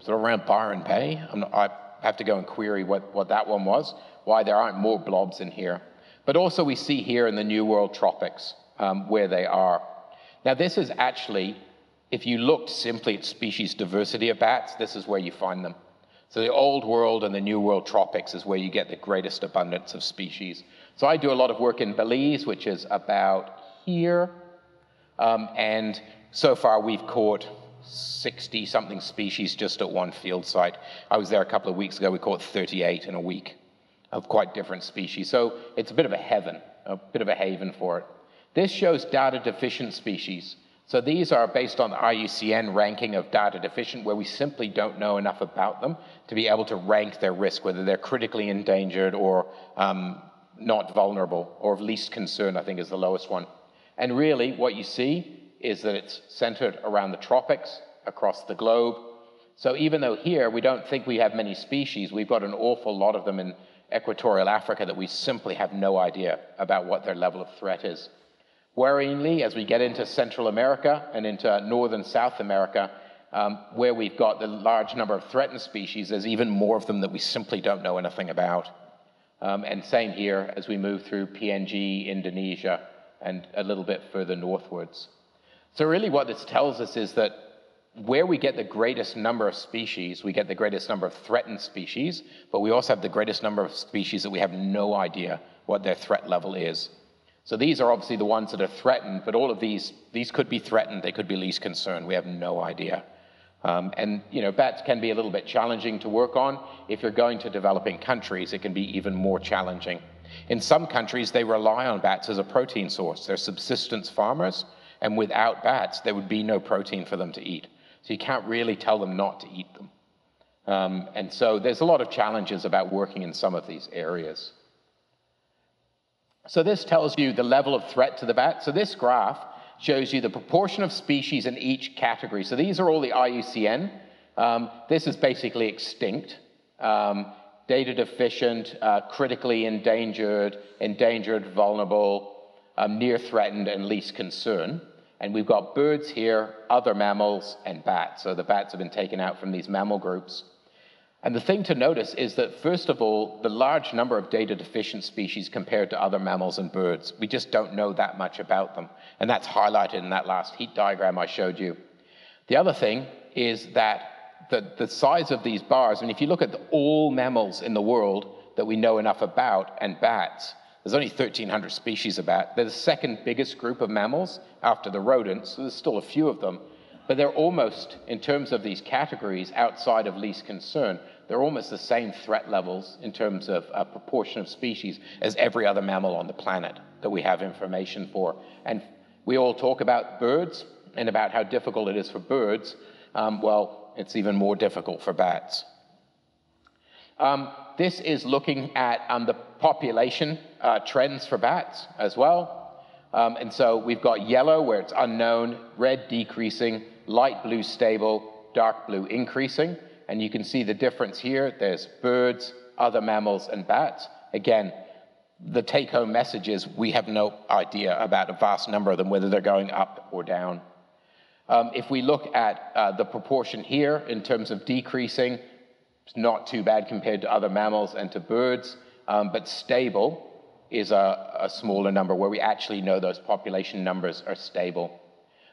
sort of around Byron Bay. Not, i have to go and query what, what that one was, why there aren't more blobs in here. But also, we see here in the New World tropics um, where they are. Now, this is actually if you looked simply at species diversity of bats, this is where you find them. So the old world and the new world tropics is where you get the greatest abundance of species. So I do a lot of work in Belize, which is about here. Um, and so far we've caught 60 something species just at one field site. I was there a couple of weeks ago, we caught 38 in a week of quite different species. So it's a bit of a heaven, a bit of a haven for it. This shows data deficient species. So these are based on the IUCN ranking of data deficient, where we simply don't know enough about them to be able to rank their risk, whether they're critically endangered or um, not vulnerable, or of least concern, I think is the lowest one. And really, what you see is that it's centered around the tropics across the globe. So even though here we don't think we have many species, we've got an awful lot of them in equatorial Africa that we simply have no idea about what their level of threat is. Worryingly, as we get into Central America and into Northern South America, um, where we've got the large number of threatened species, there's even more of them that we simply don't know anything about. Um, and same here as we move through PNG, Indonesia, and a little bit further northwards. So, really, what this tells us is that where we get the greatest number of species, we get the greatest number of threatened species, but we also have the greatest number of species that we have no idea what their threat level is. So these are obviously the ones that are threatened, but all of these, these could be threatened, they could be least concern. We have no idea. Um, and you know, bats can be a little bit challenging to work on. If you're going to developing countries, it can be even more challenging. In some countries, they rely on bats as a protein source. They're subsistence farmers, and without bats, there would be no protein for them to eat. So you can't really tell them not to eat them. Um, and so there's a lot of challenges about working in some of these areas. So this tells you the level of threat to the bat. So this graph shows you the proportion of species in each category. So these are all the IUCN. Um, this is basically extinct, um, data deficient, uh, critically endangered, endangered, vulnerable, um, near threatened, and least concern. And we've got birds here, other mammals, and bats. So the bats have been taken out from these mammal groups. And the thing to notice is that, first of all, the large number of data deficient species compared to other mammals and birds, we just don't know that much about them. And that's highlighted in that last heat diagram I showed you. The other thing is that the, the size of these bars, and if you look at the, all mammals in the world that we know enough about and bats, there's only 1,300 species of bat. They're the second biggest group of mammals after the rodents, so there's still a few of them. But they're almost, in terms of these categories, outside of least concern they're almost the same threat levels in terms of a proportion of species as every other mammal on the planet that we have information for. And we all talk about birds and about how difficult it is for birds. Um, well, it's even more difficult for bats. Um, this is looking at um, the population uh, trends for bats as well. Um, and so we've got yellow where it's unknown, red decreasing, light blue stable, dark blue increasing. And you can see the difference here. There's birds, other mammals, and bats. Again, the take home message is we have no idea about a vast number of them, whether they're going up or down. Um, if we look at uh, the proportion here in terms of decreasing, it's not too bad compared to other mammals and to birds, um, but stable is a, a, smaller number where we actually know those population numbers are stable.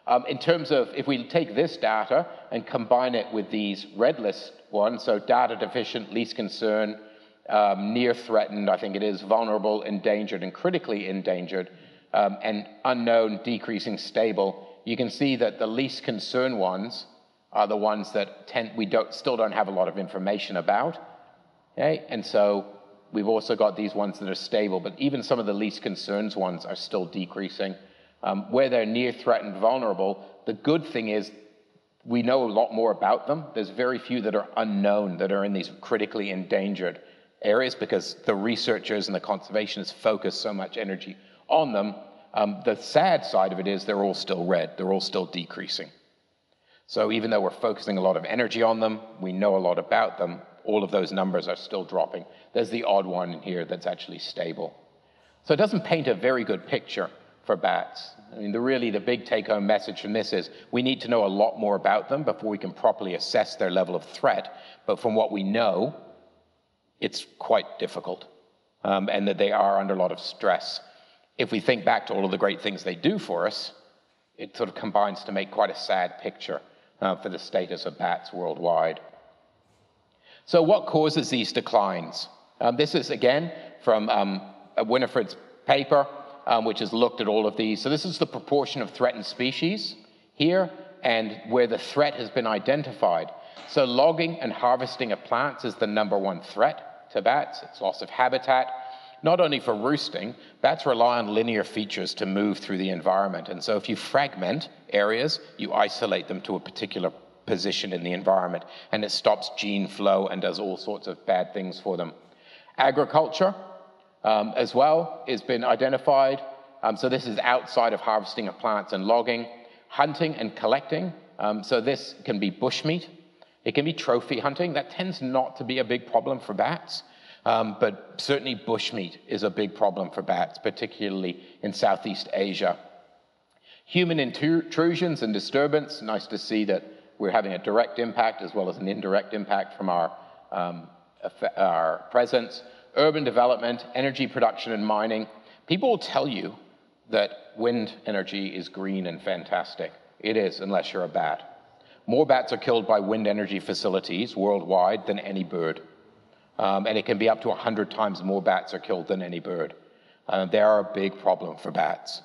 Um, in terms of, if we take this data and combine it with these red list ones, so data deficient, least concern, um, near threatened, I think it is, vulnerable, endangered, and critically endangered, um, and unknown, decreasing, stable, you can see that the least concern ones are the ones that tend, we don't, still don't have a lot of information about. Okay? And so we've also got these ones that are stable, but even some of the least concerns ones are still decreasing um, where they're near threatened, vulnerable, the good thing is we know a lot more about them. There's very few that are unknown that are in these critically endangered areas because the researchers and the conservationists focus so much energy on them. Um, the sad side of it is they're all still red, they're all still decreasing. So even though we're focusing a lot of energy on them, we know a lot about them, all of those numbers are still dropping. There's the odd one in here that's actually stable. So it doesn't paint a very good picture for bats. I mean, the, really the big take home message from this is we need to know a lot more about them before we can properly assess their level of threat. But from what we know, it's quite difficult um, and that they are under a lot of stress. If we think back to all of the great things they do for us, it sort of combines to make quite a sad picture uh, for the status of bats worldwide. So, what causes these declines? Um, this is again from um, Winifred's paper um, which has looked at all of these. So this is the proportion of threatened species here and where the threat has been identified. So logging and harvesting of plants is the number one threat to bats. It's loss of habitat. Not only for roosting, bats rely on linear features to move through the environment. And so if you fragment areas, you isolate them to a particular position in the environment, and it stops gene flow and does all sorts of bad things for them. Agriculture, um, as well it has been identified. Um, so this is outside of harvesting of plants and logging, hunting and collecting. Um, so this can be bushmeat. It can be trophy hunting. That tends not to be a big problem for bats. Um, but certainly bushmeat is a big problem for bats, particularly in Southeast Asia. Human intrusions and disturbance, nice to see that we're having a direct impact as well as an indirect impact from our, um, our presence urban development, energy production, and mining, people will tell you that wind energy is green and fantastic. It is, unless you're a bat. More bats are killed by wind energy facilities worldwide than any bird. Um, and it can be up to 100 times more bats are killed than any bird. Uh, they are a big problem for bats.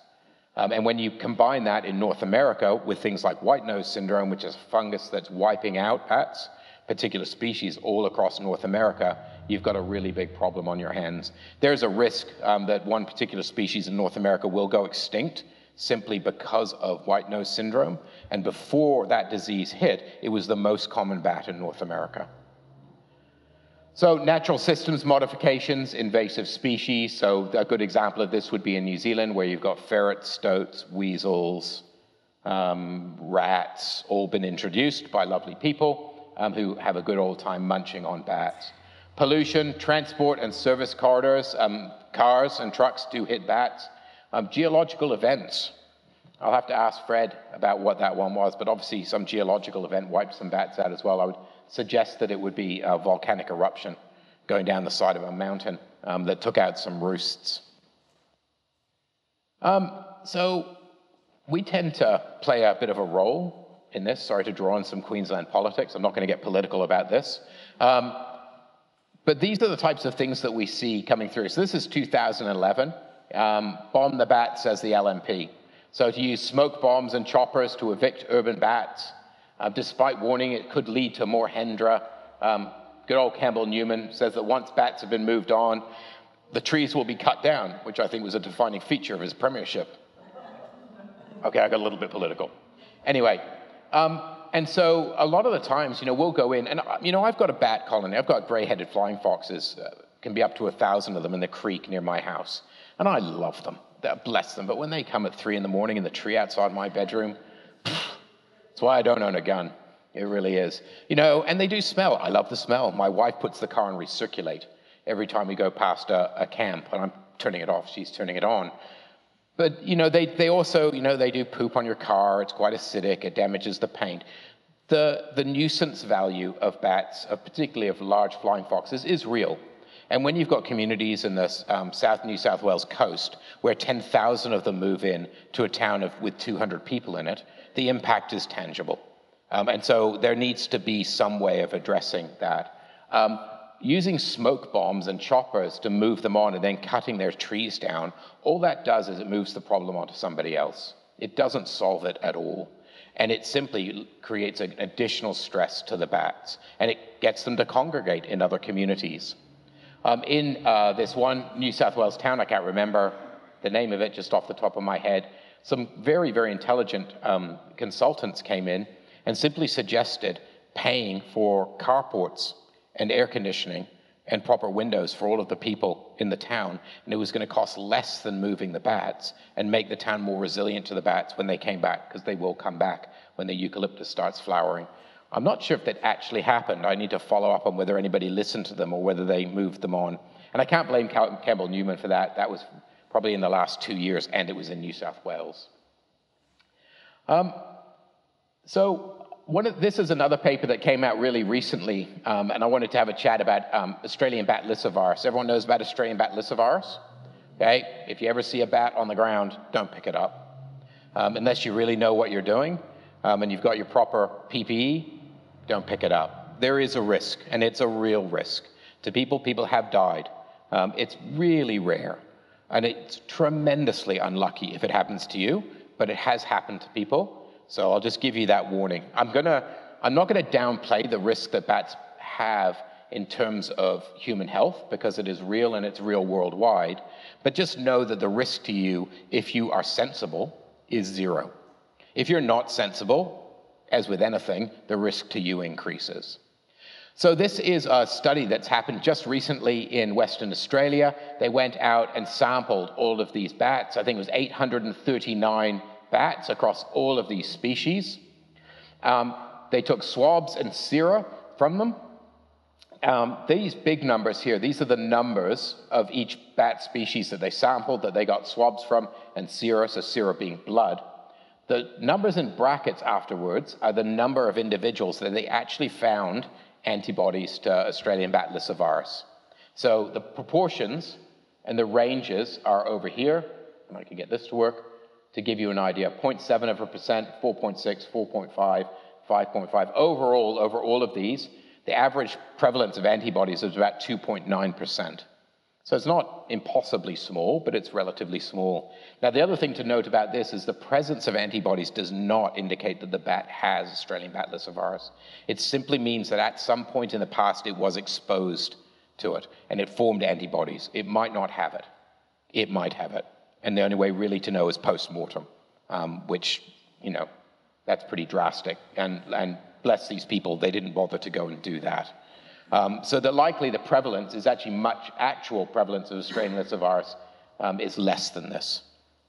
Um, and when you combine that in North America with things like white nose syndrome, which is a fungus that's wiping out bats, particular species all across North America, you've got a really big problem on your hands. There's a risk um, that one particular species in North America will go extinct simply because of white nose syndrome. And before that disease hit, it was the most common bat in North America. So natural systems modifications, invasive species. So a good example of this would be in New Zealand, where you've got ferrets, stoats, weasels, um, rats, all been introduced by lovely people um, who have a good old time munching on bats. Pollution, transport and service corridors, um, cars and trucks do hit bats. Um, geological events. I'll have to ask Fred about what that one was, but obviously some geological event wiped some bats out as well. I would suggest that it would be a volcanic eruption going down the side of a mountain um, that took out some roosts. Um, so we tend to play a bit of a role in this. Sorry to draw on some Queensland politics. I'm not going to get political about this. Um, but these are the types of things that we see coming through. So this is 2011. Um, bomb the bats as the LNP. So to use smoke bombs and choppers to evict urban bats, uh, despite warning it could lead to more Hendra. Um, good old Campbell Newman says that once bats have been moved on, the trees will be cut down, which I think was a defining feature of his premiership. Okay, I got a little bit political. Anyway, um, and so a lot of the times, you know, we'll go in, and uh, you know, I've got a bat colony. I've got gray-headed flying foxes. Uh, can be up to a thousand of them in the creek near my house, and I love them. Bless them. But when they come at three in the morning in the tree outside my bedroom, that's why I don't own a gun. It really is. You know, and they do smell. I love the smell. My wife puts the car on recirculate every time we go past a, a camp, and I'm turning it off. She's turning it on. But you know, they, they also, you know, they do poop on your car. It's quite acidic. It damages the paint. The, the nuisance value of bats, of particularly of large flying foxes, is real. And when you've got communities in the um, South New South Wales coast where 10,000 of them move in to a town of, with 200 people in it, the impact is tangible. Um, and so there needs to be some way of addressing that. Um, using smoke bombs and choppers to move them on and then cutting their trees down, all that does is it moves the problem onto somebody else. It doesn't solve it at all. And it simply creates an additional stress to the bats, and it gets them to congregate in other communities. Um, in uh, this one New South Wales town, I can't remember the name of it just off the top of my head, some very, very intelligent um, consultants came in and simply suggested paying for carports and air conditioning and proper windows for all of the people in the town. And it was going to cost less than moving the bats and make the town more resilient to the bats when they came back, because they will come back when the eucalyptus starts flowering. I'm not sure if that actually happened. I need to follow up on whether anybody listened to them or whether they moved them on. And I can't blame Campbell Newman for that. That was probably in the last two years, and it was in New South Wales. Um, so of, this is another paper that came out really recently, um, and I wanted to have a chat about um, Australian bat lyssavirus. Everyone knows about Australian bat lyssavirus? Okay, if you ever see a bat on the ground, don't pick it up. Um, unless you really know what you're doing um, and you've got your proper PPE, don't pick it up. There is a risk, and it's a real risk. To people, people have died. Um, it's really rare, and it's tremendously unlucky if it happens to you, but it has happened to people. So I'll just give you that warning. I'm gonna, I'm not gonna downplay the risk that bats have in terms of human health because it is real and it's real worldwide. But just know that the risk to you, if you are sensible, is zero. If you're not sensible, as with anything, the risk to you increases. So, this is a study that's happened just recently in Western Australia. They went out and sampled all of these bats. I think it was 839 bats across all of these species. Um, they took swabs and sera from them. Um, these big numbers here, these are the numbers of each bat species that they sampled, that they got swabs from, and sera, so sera being blood. The numbers in brackets afterwards are the number of individuals that they actually found antibodies to Australian bat lyssavirus. So the proportions and the ranges are over here, and I can get this to work to give you an idea 0.7 of a percent, 4.6, 4.5, 5.5. Overall, over all of these, the average prevalence of antibodies is about 2.9%. So it's not impossibly small, but it's relatively small. Now, the other thing to note about this is the presence of antibodies does not indicate that the bat has Australian bat lyssavirus. It simply means that at some point in the past it was exposed to it and it formed antibodies. It might not have it. It might have it and the only way really to know is post-mortem, um, which, you know, that's pretty drastic. And, and bless these people, they didn't bother to go and do that. Um, so that likely the prevalence is actually much, actual prevalence of Australian lyssavirus um, is less than this.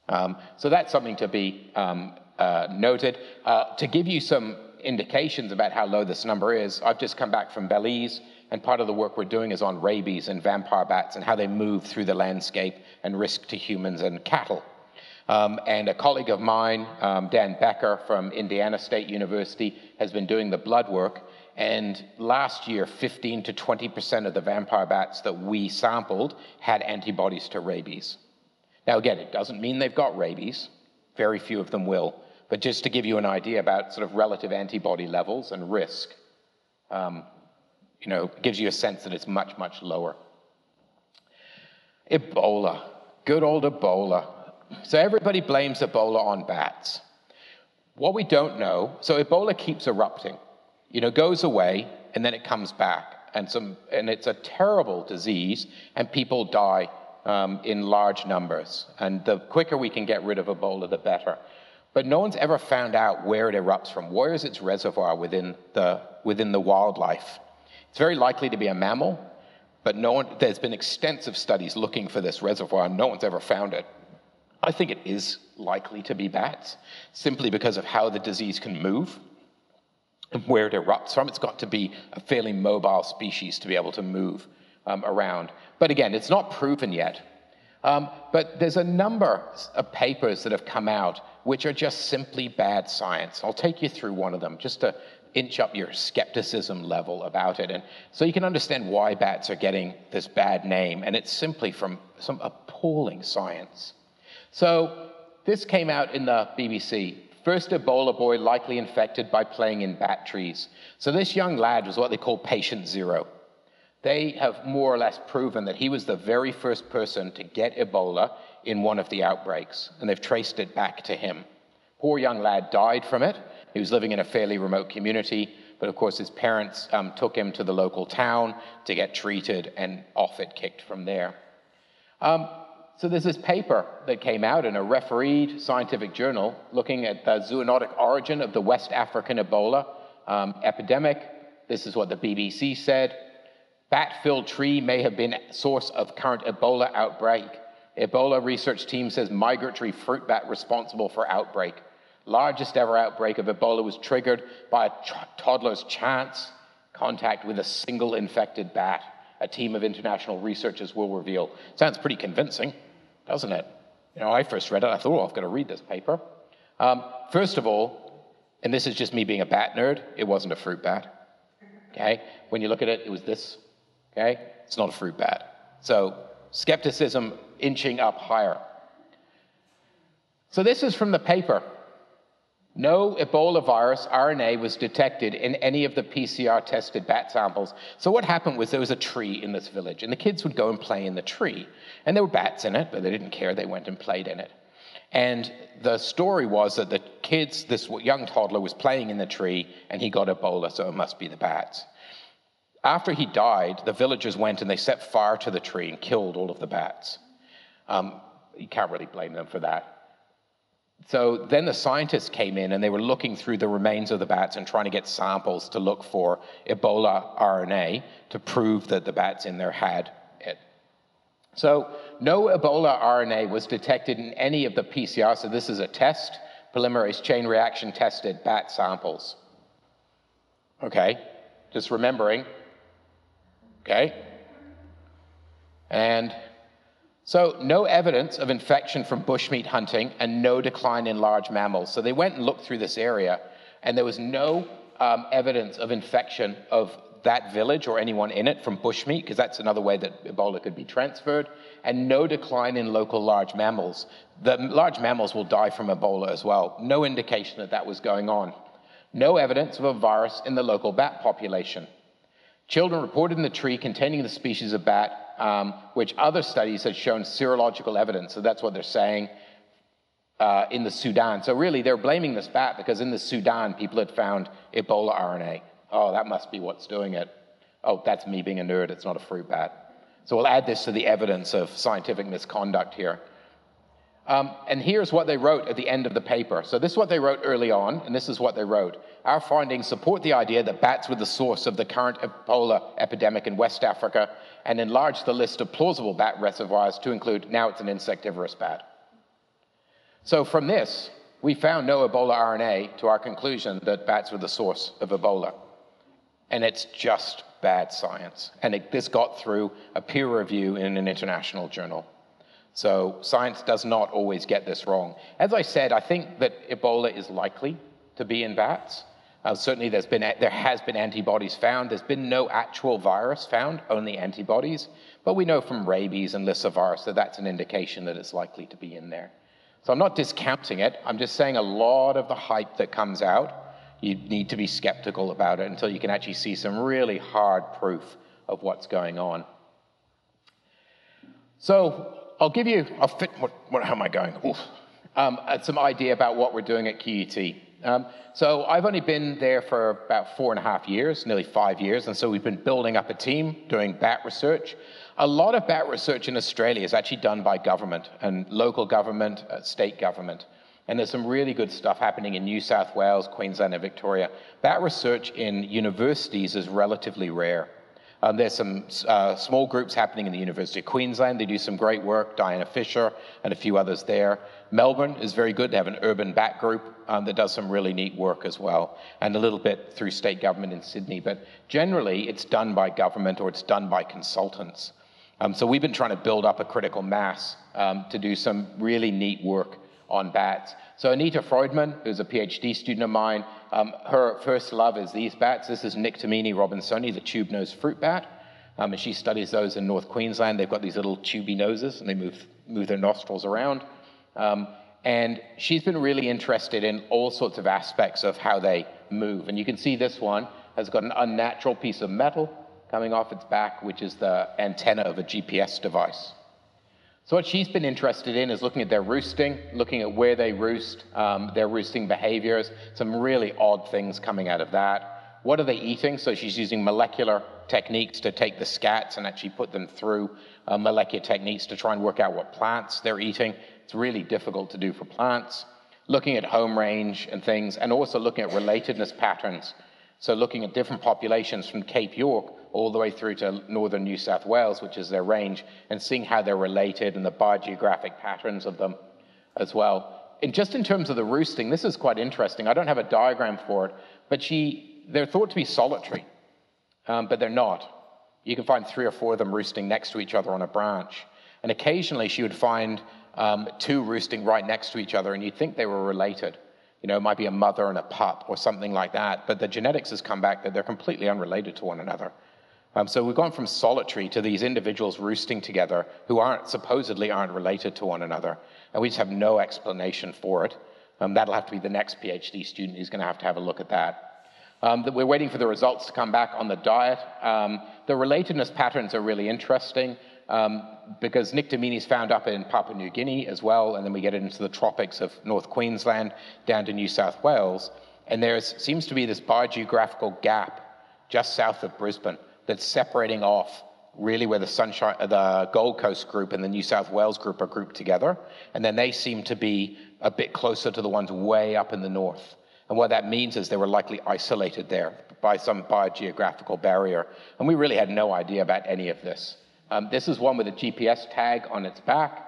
Um, so that's something to be um, uh, noted. Uh, to give you some indications about how low this number is, I've just come back from Belize, and part of the work we're doing is on rabies and vampire bats and how they move through the landscape and risk to humans and cattle. Um, and a colleague of mine, um, Dan Becker from Indiana State University, has been doing the blood work. And last year, 15 to 20% of the vampire bats that we sampled had antibodies to rabies. Now, again, it doesn't mean they've got rabies. Very few of them will. But just to give you an idea about sort of relative antibody levels and risk, um, you know, gives you a sense that it's much, much lower. Ebola. Good old Ebola. So everybody blames Ebola on bats. What we don't know, so Ebola keeps erupting. You know, goes away and then it comes back. And, some, and it's a terrible disease, and people die um, in large numbers. And the quicker we can get rid of Ebola, the better. But no one's ever found out where it erupts from. Where is its reservoir within the, within the wildlife? It's very likely to be a mammal, but no one, there's been extensive studies looking for this reservoir, and no one's ever found it. I think it is likely to be bats, simply because of how the disease can move and where it erupts from. It's got to be a fairly mobile species to be able to move um, around. But again, it's not proven yet. Um, but there's a number of papers that have come out which are just simply bad science. I'll take you through one of them just to inch up your skepticism level about it. And so you can understand why bats are getting this bad name. And it's simply from some appalling science. So this came out in the BBC. First Ebola boy likely infected by playing in bat trees. So this young lad was what they call patient zero. They have more or less proven that he was the very first person to get Ebola in one of the outbreaks, and they've traced it back to him. Poor young lad died from it. He was living in a fairly remote community, but of course his parents um, took him to the local town to get treated, and off it kicked from there. Um, so there's this paper that came out in a refereed scientific journal looking at the zoonotic origin of the West African Ebola um, epidemic. This is what the BBC said. Bat-filled tree may have been source of current Ebola outbreak. Ebola research team says migratory fruit bat responsible for outbreak. Largest ever outbreak of Ebola was triggered by a toddler's chance contact with a single infected bat. A team of international researchers will reveal. Sounds pretty convincing doesn't it? You know, I first read it, I thought, oh, I've got to read this paper. Um, first of all, and this is just me being a bat nerd, it wasn't a fruit bat. Okay? When you look at it, it was this. Okay? It's not a fruit bat. So, skepticism inching up higher. So, this is from the paper. No Ebola virus RNA was detected in any of the PCR tested bat samples. So, what happened was there was a tree in this village, and the kids would go and play in the tree. And there were bats in it, but they didn't care. They went and played in it. And the story was that the kids, this young toddler, was playing in the tree, and he got Ebola, so it must be the bats. After he died, the villagers went and they set fire to the tree and killed all of the bats. Um, you can't really blame them for that. So then the scientists came in and they were looking through the remains of the bats and trying to get samples to look for Ebola RNA to prove that the bats in there had it. So no Ebola RNA was detected in any of the PCR. So this is a test, polymerase chain reaction tested bat samples. Okay, just remembering. Okay. And so, no evidence of infection from bushmeat hunting and no decline in large mammals. So, they went and looked through this area, and there was no um, evidence of infection of that village or anyone in it from bushmeat, because that's another way that Ebola could be transferred, and no decline in local large mammals. The large mammals will die from Ebola as well. No indication that that was going on. No evidence of a virus in the local bat population. Children reported in the tree containing the species of bat um, which other studies have shown serological evidence. So that's what they're saying uh, in the Sudan. So really, they're blaming this bat because in the Sudan, people had found Ebola RNA. Oh, that must be what's doing it. Oh, that's me being a nerd. It's not a fruit bat. So we'll add this to the evidence of scientific misconduct here. Um, and here's what they wrote at the end of the paper. So this is what they wrote early on, and this is what they wrote. Our findings support the idea that bats were the source of the current Ebola epidemic in West Africa and enlarge the list of plausible bat reservoirs to include now it's an insectivorous bat. So from this, we found no Ebola RNA to our conclusion that bats were the source of Ebola. And it's just bad science. And it, this got through a peer review in an international journal. So science does not always get this wrong. As I said, I think that Ebola is likely to be in bats. Uh, certainly there's been, there has been antibodies found. There's been no actual virus found, only antibodies. But we know from rabies and lyssavirus that that's an indication that it's likely to be in there. So I'm not discounting it. I'm just saying a lot of the hype that comes out, you need to be skeptical about it until you can actually see some really hard proof of what's going on. So I'll give you, I'll fit, what, what, how am I going? Um, uh, some idea about what we're doing at QUT. Um, so I've only been there for about four and a half years, nearly five years, and so we've been building up a team doing bat research. A lot of bat research in Australia is actually done by government and local government, uh, state government. And there's some really good stuff happening in New South Wales, Queensland, and Victoria. Bat research in universities is relatively rare. Um, there's some uh, small groups happening in the University of Queensland. They do some great work, Diana Fisher and a few others there. Melbourne is very good. They have an urban bat group um, that does some really neat work as well, and a little bit through state government in Sydney. But generally, it's done by government or it's done by consultants. Um, so we've been trying to build up a critical mass um, to do some really neat work on bats. So Anita Freudman, who's a PhD student of mine, um, her first love is these bats. This is Nyctomene robinsoni, the tube-nosed fruit bat. Um, and she studies those in North Queensland. They've got these little tubey noses, and they move, move their nostrils around. Um, and she's been really interested in all sorts of aspects of how they move. And you can see this one has got an unnatural piece of metal coming off its back, which is the antenna of a GPS device. So what she's been interested in is looking at their roosting, looking at where they roost, um, their roosting behaviors, some really odd things coming out of that. What are they eating? So she's using molecular techniques to take the scats and actually put them through uh, molecular techniques to try and work out what plants they're eating. It's really difficult to do for plants. Looking at home range and things, and also looking at relatedness patterns. So looking at different populations from Cape York all the way through to northern New South Wales, which is their range, and seeing how they're related and the biogeographic patterns of them as well. And just in terms of the roosting, this is quite interesting. I don't have a diagram for it, but she, they're thought to be solitary, um, but they're not. You can find three or four of them roosting next to each other on a branch. And occasionally she would find um, two roosting right next to each other, and you'd think they were related. You know, it might be a mother and a pup or something like that, but the genetics has come back that they're completely unrelated to one another. Um, so we've gone from solitary to these individuals roosting together who aren't supposedly aren't related to one another, and we just have no explanation for it. Um, that'll have to be the next PhD student who's going to have to have a look at that. Um, we're waiting for the results to come back on the diet. Um, the relatedness patterns are really interesting um, because Nyctomene is found up in Papua New Guinea as well, and then we get into the tropics of North Queensland down to New South Wales, and there seems to be this biogeographical gap just south of Brisbane that's separating off really where the Sunshine, the Gold Coast group and the New South Wales group are grouped together, and then they seem to be a bit closer to the ones way up in the north. And what that means is they were likely isolated there by some biogeographical barrier. And we really had no idea about any of this. Um, this is one with a GPS tag on its back.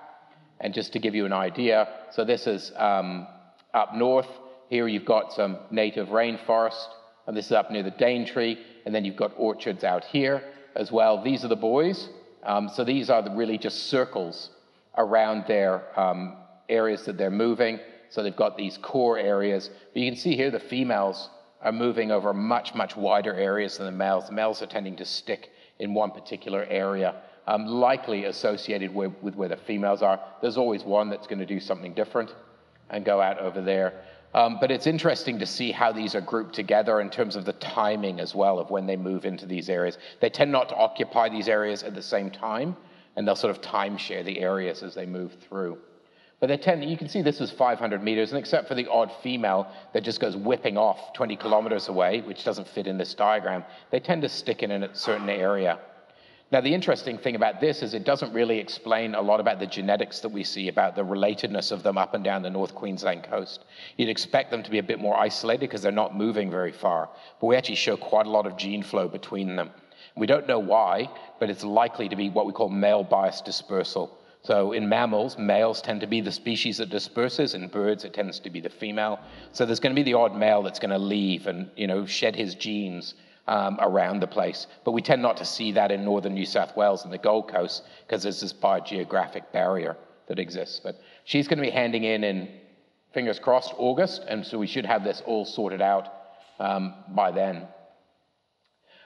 And just to give you an idea, so this is um, up north. Here you've got some native rainforest, and this is up near the Daintree. And then you've got orchards out here as well. These are the boys. Um, so these are the really just circles around their um, areas that they're moving. So they've got these core areas. But you can see here the females are moving over much, much wider areas than the males. The males are tending to stick in one particular area, um, likely associated with, with where the females are. There's always one that's going to do something different and go out over there. Um, but it's interesting to see how these are grouped together in terms of the timing as well of when they move into these areas. They tend not to occupy these areas at the same time, and they'll sort of timeshare the areas as they move through. But they tend, you can see this is 500 meters, and except for the odd female that just goes whipping off 20 kilometers away, which doesn't fit in this diagram, they tend to stick in a certain area. Now, the interesting thing about this is it doesn't really explain a lot about the genetics that we see about the relatedness of them up and down the North Queensland coast. You'd expect them to be a bit more isolated because they're not moving very far, but we actually show quite a lot of gene flow between them. We don't know why, but it's likely to be what we call male bias dispersal. So in mammals, males tend to be the species that disperses. In birds, it tends to be the female. So there's going to be the odd male that's going to leave and you know shed his genes um, around the place. But we tend not to see that in northern New South Wales and the Gold Coast because there's this biogeographic barrier that exists. But she's going to be handing in in, fingers crossed, August, and so we should have this all sorted out um, by then.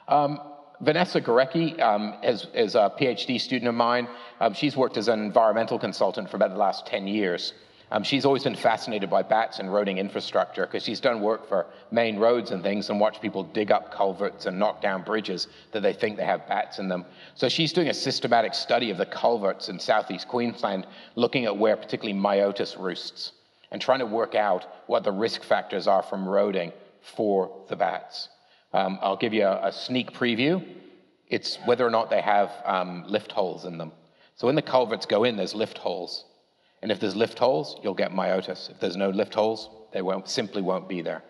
Um, Vanessa Gorecki um, is, is, a PhD student of mine. Um, she's worked as an environmental consultant for about the last 10 years. Um, she's always been fascinated by bats and roading infrastructure because she's done work for main roads and things and watched people dig up culverts and knock down bridges that they think they have bats in them. So she's doing a systematic study of the culverts in southeast Queensland, looking at where particularly myotis roosts and trying to work out what the risk factors are from roading for the bats. Um, I'll give you a, a, sneak preview. It's whether or not they have um, lift holes in them. So when the culverts go in, there's lift holes. And if there's lift holes, you'll get myotis. If there's no lift holes, they won't, simply won't be there.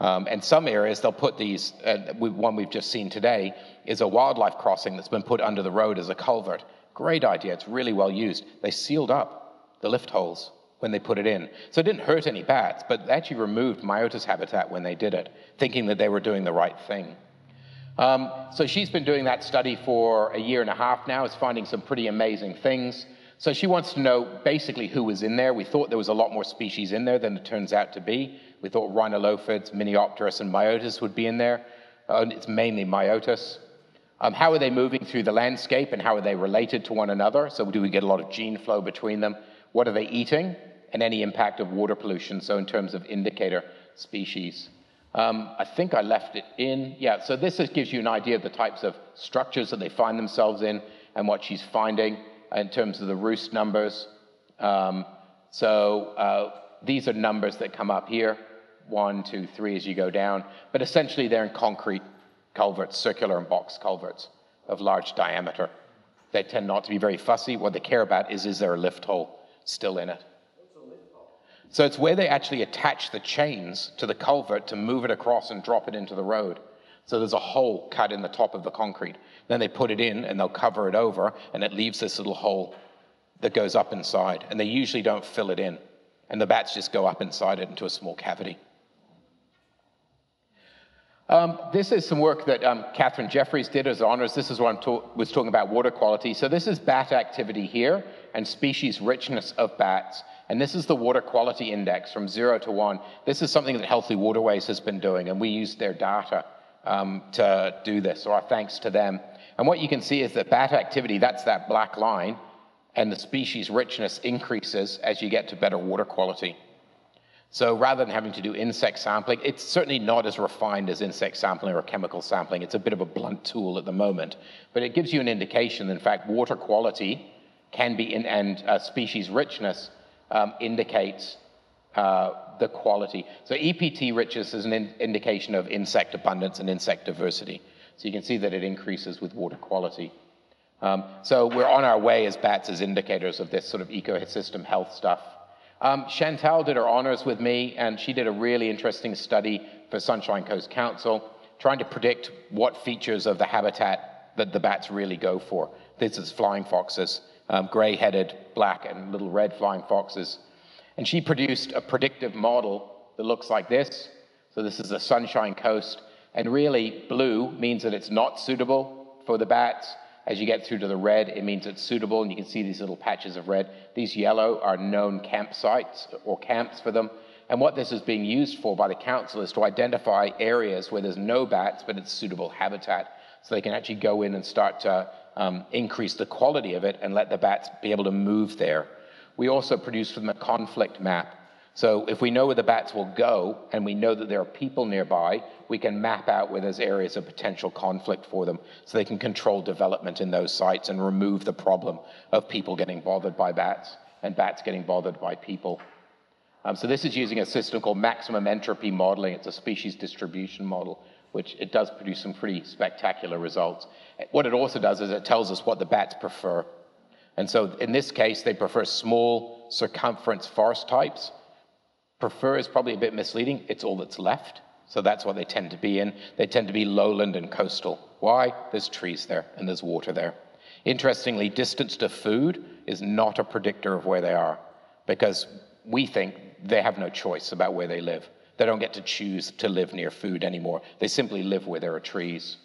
Um, and some areas, they'll put these, uh, we, one we've just seen today is a wildlife crossing that's been put under the road as a culvert. Great idea, it's really well used. They sealed up the lift holes when they put it in. So it didn't hurt any bats, but they actually removed myotis habitat when they did it, thinking that they were doing the right thing. Um, so she's been doing that study for a year and a half now, is finding some pretty amazing things. So she wants to know basically who was in there. We thought there was a lot more species in there than it turns out to be. We thought rhinolophids, Miniopterus, and Myotis would be in there. Uh, it's mainly Myotis. Um, how are they moving through the landscape and how are they related to one another? So do we get a lot of gene flow between them? What are they eating? And any impact of water pollution, so in terms of indicator species. Um, I think I left it in. Yeah, so this gives you an idea of the types of structures that they find themselves in and what she's finding in terms of the roost numbers. Um, so uh, these are numbers that come up here, one, two, three as you go down, but essentially they're in concrete culverts, circular and box culverts of large diameter. They tend not to be very fussy. What they care about is, is there a lift hole still in it? So it's where they actually attach the chains to the culvert to move it across and drop it into the road. So there's a hole cut in the top of the concrete. Then they put it in and they'll cover it over, and it leaves this little hole that goes up inside. And they usually don't fill it in. And the bats just go up inside it into a small cavity. Um, this is some work that um, Catherine Jeffries did as honors. This is what I ta- was talking about water quality. So this is bat activity here and species richness of bats. And this is the water quality index from zero to one. This is something that Healthy Waterways has been doing, and we use their data um, to do this, so our thanks to them. And what you can see is that bat activity, that's that black line, and the species richness increases as you get to better water quality. So rather than having to do insect sampling, it's certainly not as refined as insect sampling or chemical sampling. It's a bit of a blunt tool at the moment, but it gives you an indication that in fact water quality can be in, and uh, species richness um, indicates uh, the quality. So EPT richness is an in indication of insect abundance and insect diversity. So you can see that it increases with water quality. Um, so we're on our way as bats as indicators of this sort of ecosystem health stuff. Um, Chantal did her honors with me, and she did a really interesting study for Sunshine Coast Council, trying to predict what features of the habitat that the bats really go for. This is flying foxes, um, gray-headed, black, and little red flying foxes. And she produced a predictive model that looks like this. So this is the Sunshine Coast. And really, blue means that it's not suitable for the bats. As you get through to the red, it means it's suitable, and you can see these little patches of red. These yellow are known campsites or camps for them. And what this is being used for by the council is to identify areas where there's no bats, but it's suitable habitat. So they can actually go in and start to um, increase the quality of it and let the bats be able to move there. We also produce from the conflict map. So if we know where the bats will go and we know that there are people nearby, we can map out where there's areas of potential conflict for them so they can control development in those sites and remove the problem of people getting bothered by bats and bats getting bothered by people. Um, so this is using a system called maximum entropy modeling. It's a species distribution model which it does produce some pretty spectacular results. What it also does is it tells us what the bats prefer. And so in this case, they prefer small circumference forest types. Prefer is probably a bit misleading. It's all that's left. So that's what they tend to be in. They tend to be lowland and coastal. Why? There's trees there and there's water there. Interestingly, distance to food is not a predictor of where they are because we think they have no choice about where they live. They don't get to choose to live near food anymore. They simply live where there are trees.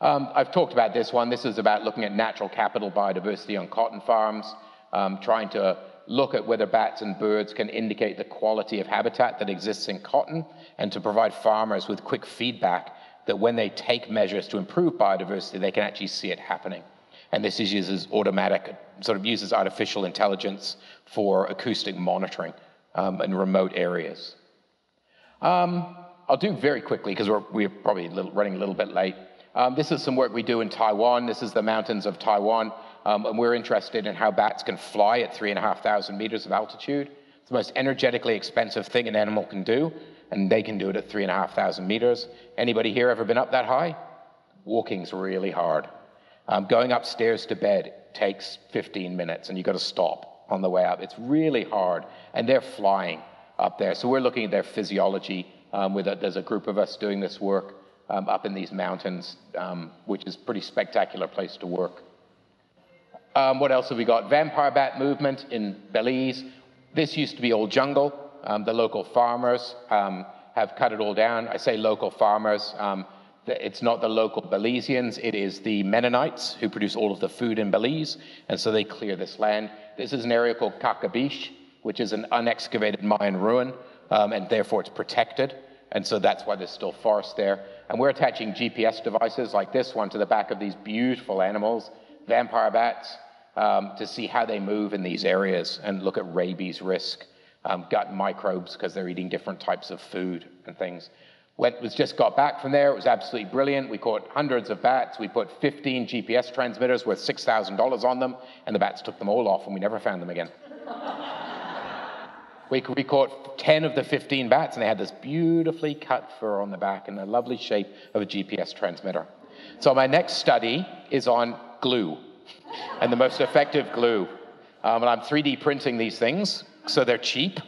Um, I've talked about this one. This is about looking at natural capital biodiversity on cotton farms, um, trying to look at whether bats and birds can indicate the quality of habitat that exists in cotton and to provide farmers with quick feedback that when they take measures to improve biodiversity, they can actually see it happening. And this is uses automatic, sort of uses artificial intelligence for acoustic monitoring um, in remote areas. Um, I'll do very quickly because we're, we're probably little, running a little bit late. Um, this is some work we do in Taiwan. This is the mountains of Taiwan. Um, and we're interested in how bats can fly at 3,500 meters of altitude. It's the most energetically expensive thing an animal can do, and they can do it at 3,500 meters. Anybody here ever been up that high? Walking's really hard. Um, going upstairs to bed takes 15 minutes, and you've got to stop on the way up. It's really hard, and they're flying up there. So we're looking at their physiology. Um, with a, there's a group of us doing this work um, up in these mountains, um, which is a pretty spectacular place to work. Um, what else have we got? Vampire bat movement in Belize. This used to be all jungle. Um, the local farmers um, have cut it all down. I say local farmers. it's not the local Belizeans, it is the Mennonites who produce all of the food in Belize, and so they clear this land. This is an area called Kakabish, which is an unexcavated Mayan ruin, um, and therefore it's protected. And so that's why there's still forest there. And we're attaching GPS devices like this one to the back of these beautiful animals, vampire bats, um, to see how they move in these areas and look at rabies risk, um, gut microbes because they're eating different types of food and things. When was just got back from there, it was absolutely brilliant. We caught hundreds of bats. We put 15 GPS transmitters worth $6,000 on them, and the bats took them all off, and we never found them again. We, we caught 10 of the 15 bats, and they had this beautifully cut fur on the back and the lovely shape of a GPS transmitter. So, my next study is on glue [LAUGHS] and the most effective glue. Um, and I'm 3D printing these things, so they're cheap,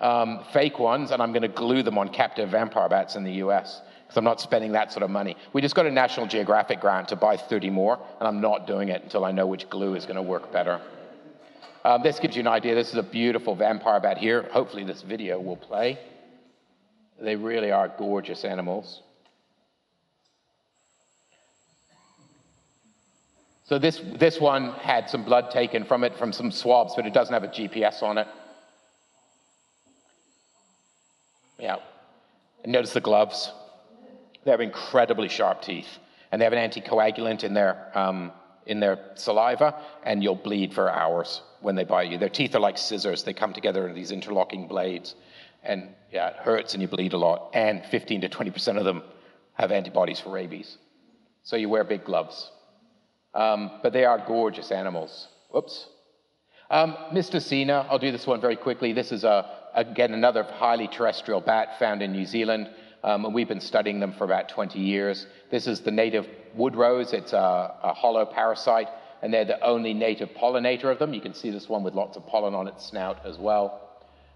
um, fake ones, and I'm going to glue them on captive vampire bats in the US because I'm not spending that sort of money. We just got a National Geographic grant to buy 30 more, and I'm not doing it until I know which glue is going to work better. Um, this gives you an idea. This is a beautiful vampire bat here. Hopefully, this video will play. They really are gorgeous animals. So this, this one had some blood taken from it, from some swabs, but it doesn't have a GPS on it. Yeah. And notice the gloves. They have incredibly sharp teeth, and they have an anticoagulant in their, um, in their saliva, and you'll bleed for hours when they bite you. Their teeth are like scissors. They come together in these interlocking blades. And yeah, it hurts and you bleed a lot. And 15 to 20% of them have antibodies for rabies. So you wear big gloves. Um, but they are gorgeous animals. Whoops. Um, Mystacina, I'll do this one very quickly. This is, a, again, another highly terrestrial bat found in New Zealand. Um, and we've been studying them for about 20 years. This is the native wood rose. It's a, a holoparasite and they're the only native pollinator of them. You can see this one with lots of pollen on its snout as well.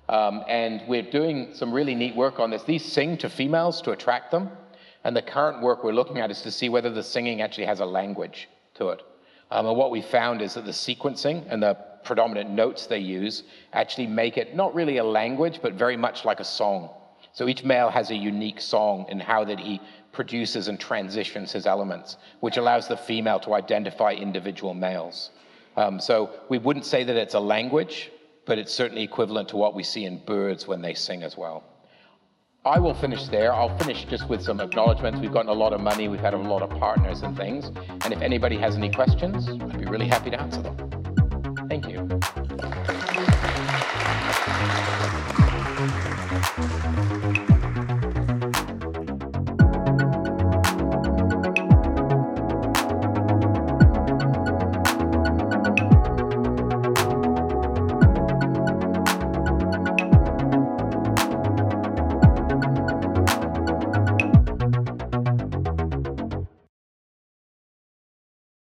Um, and we're doing some really neat work on this. These sing to females to attract them, and the current work we're looking at is to see whether the singing actually has a language to it. Um, and what we found is that the sequencing and the predominant notes they use actually make it not really a language, but very much like a song. So each male has a unique song in how that he produces and transitions his elements, which allows the female to identify individual males. Um, so we wouldn't say that it's a language, but it's certainly equivalent to what we see in birds when they sing as well. I will finish there. I'll finish just with some acknowledgements. We've gotten a lot of money, we've had a lot of partners and things. And if anybody has any questions, I'd be really happy to answer them. Thank you.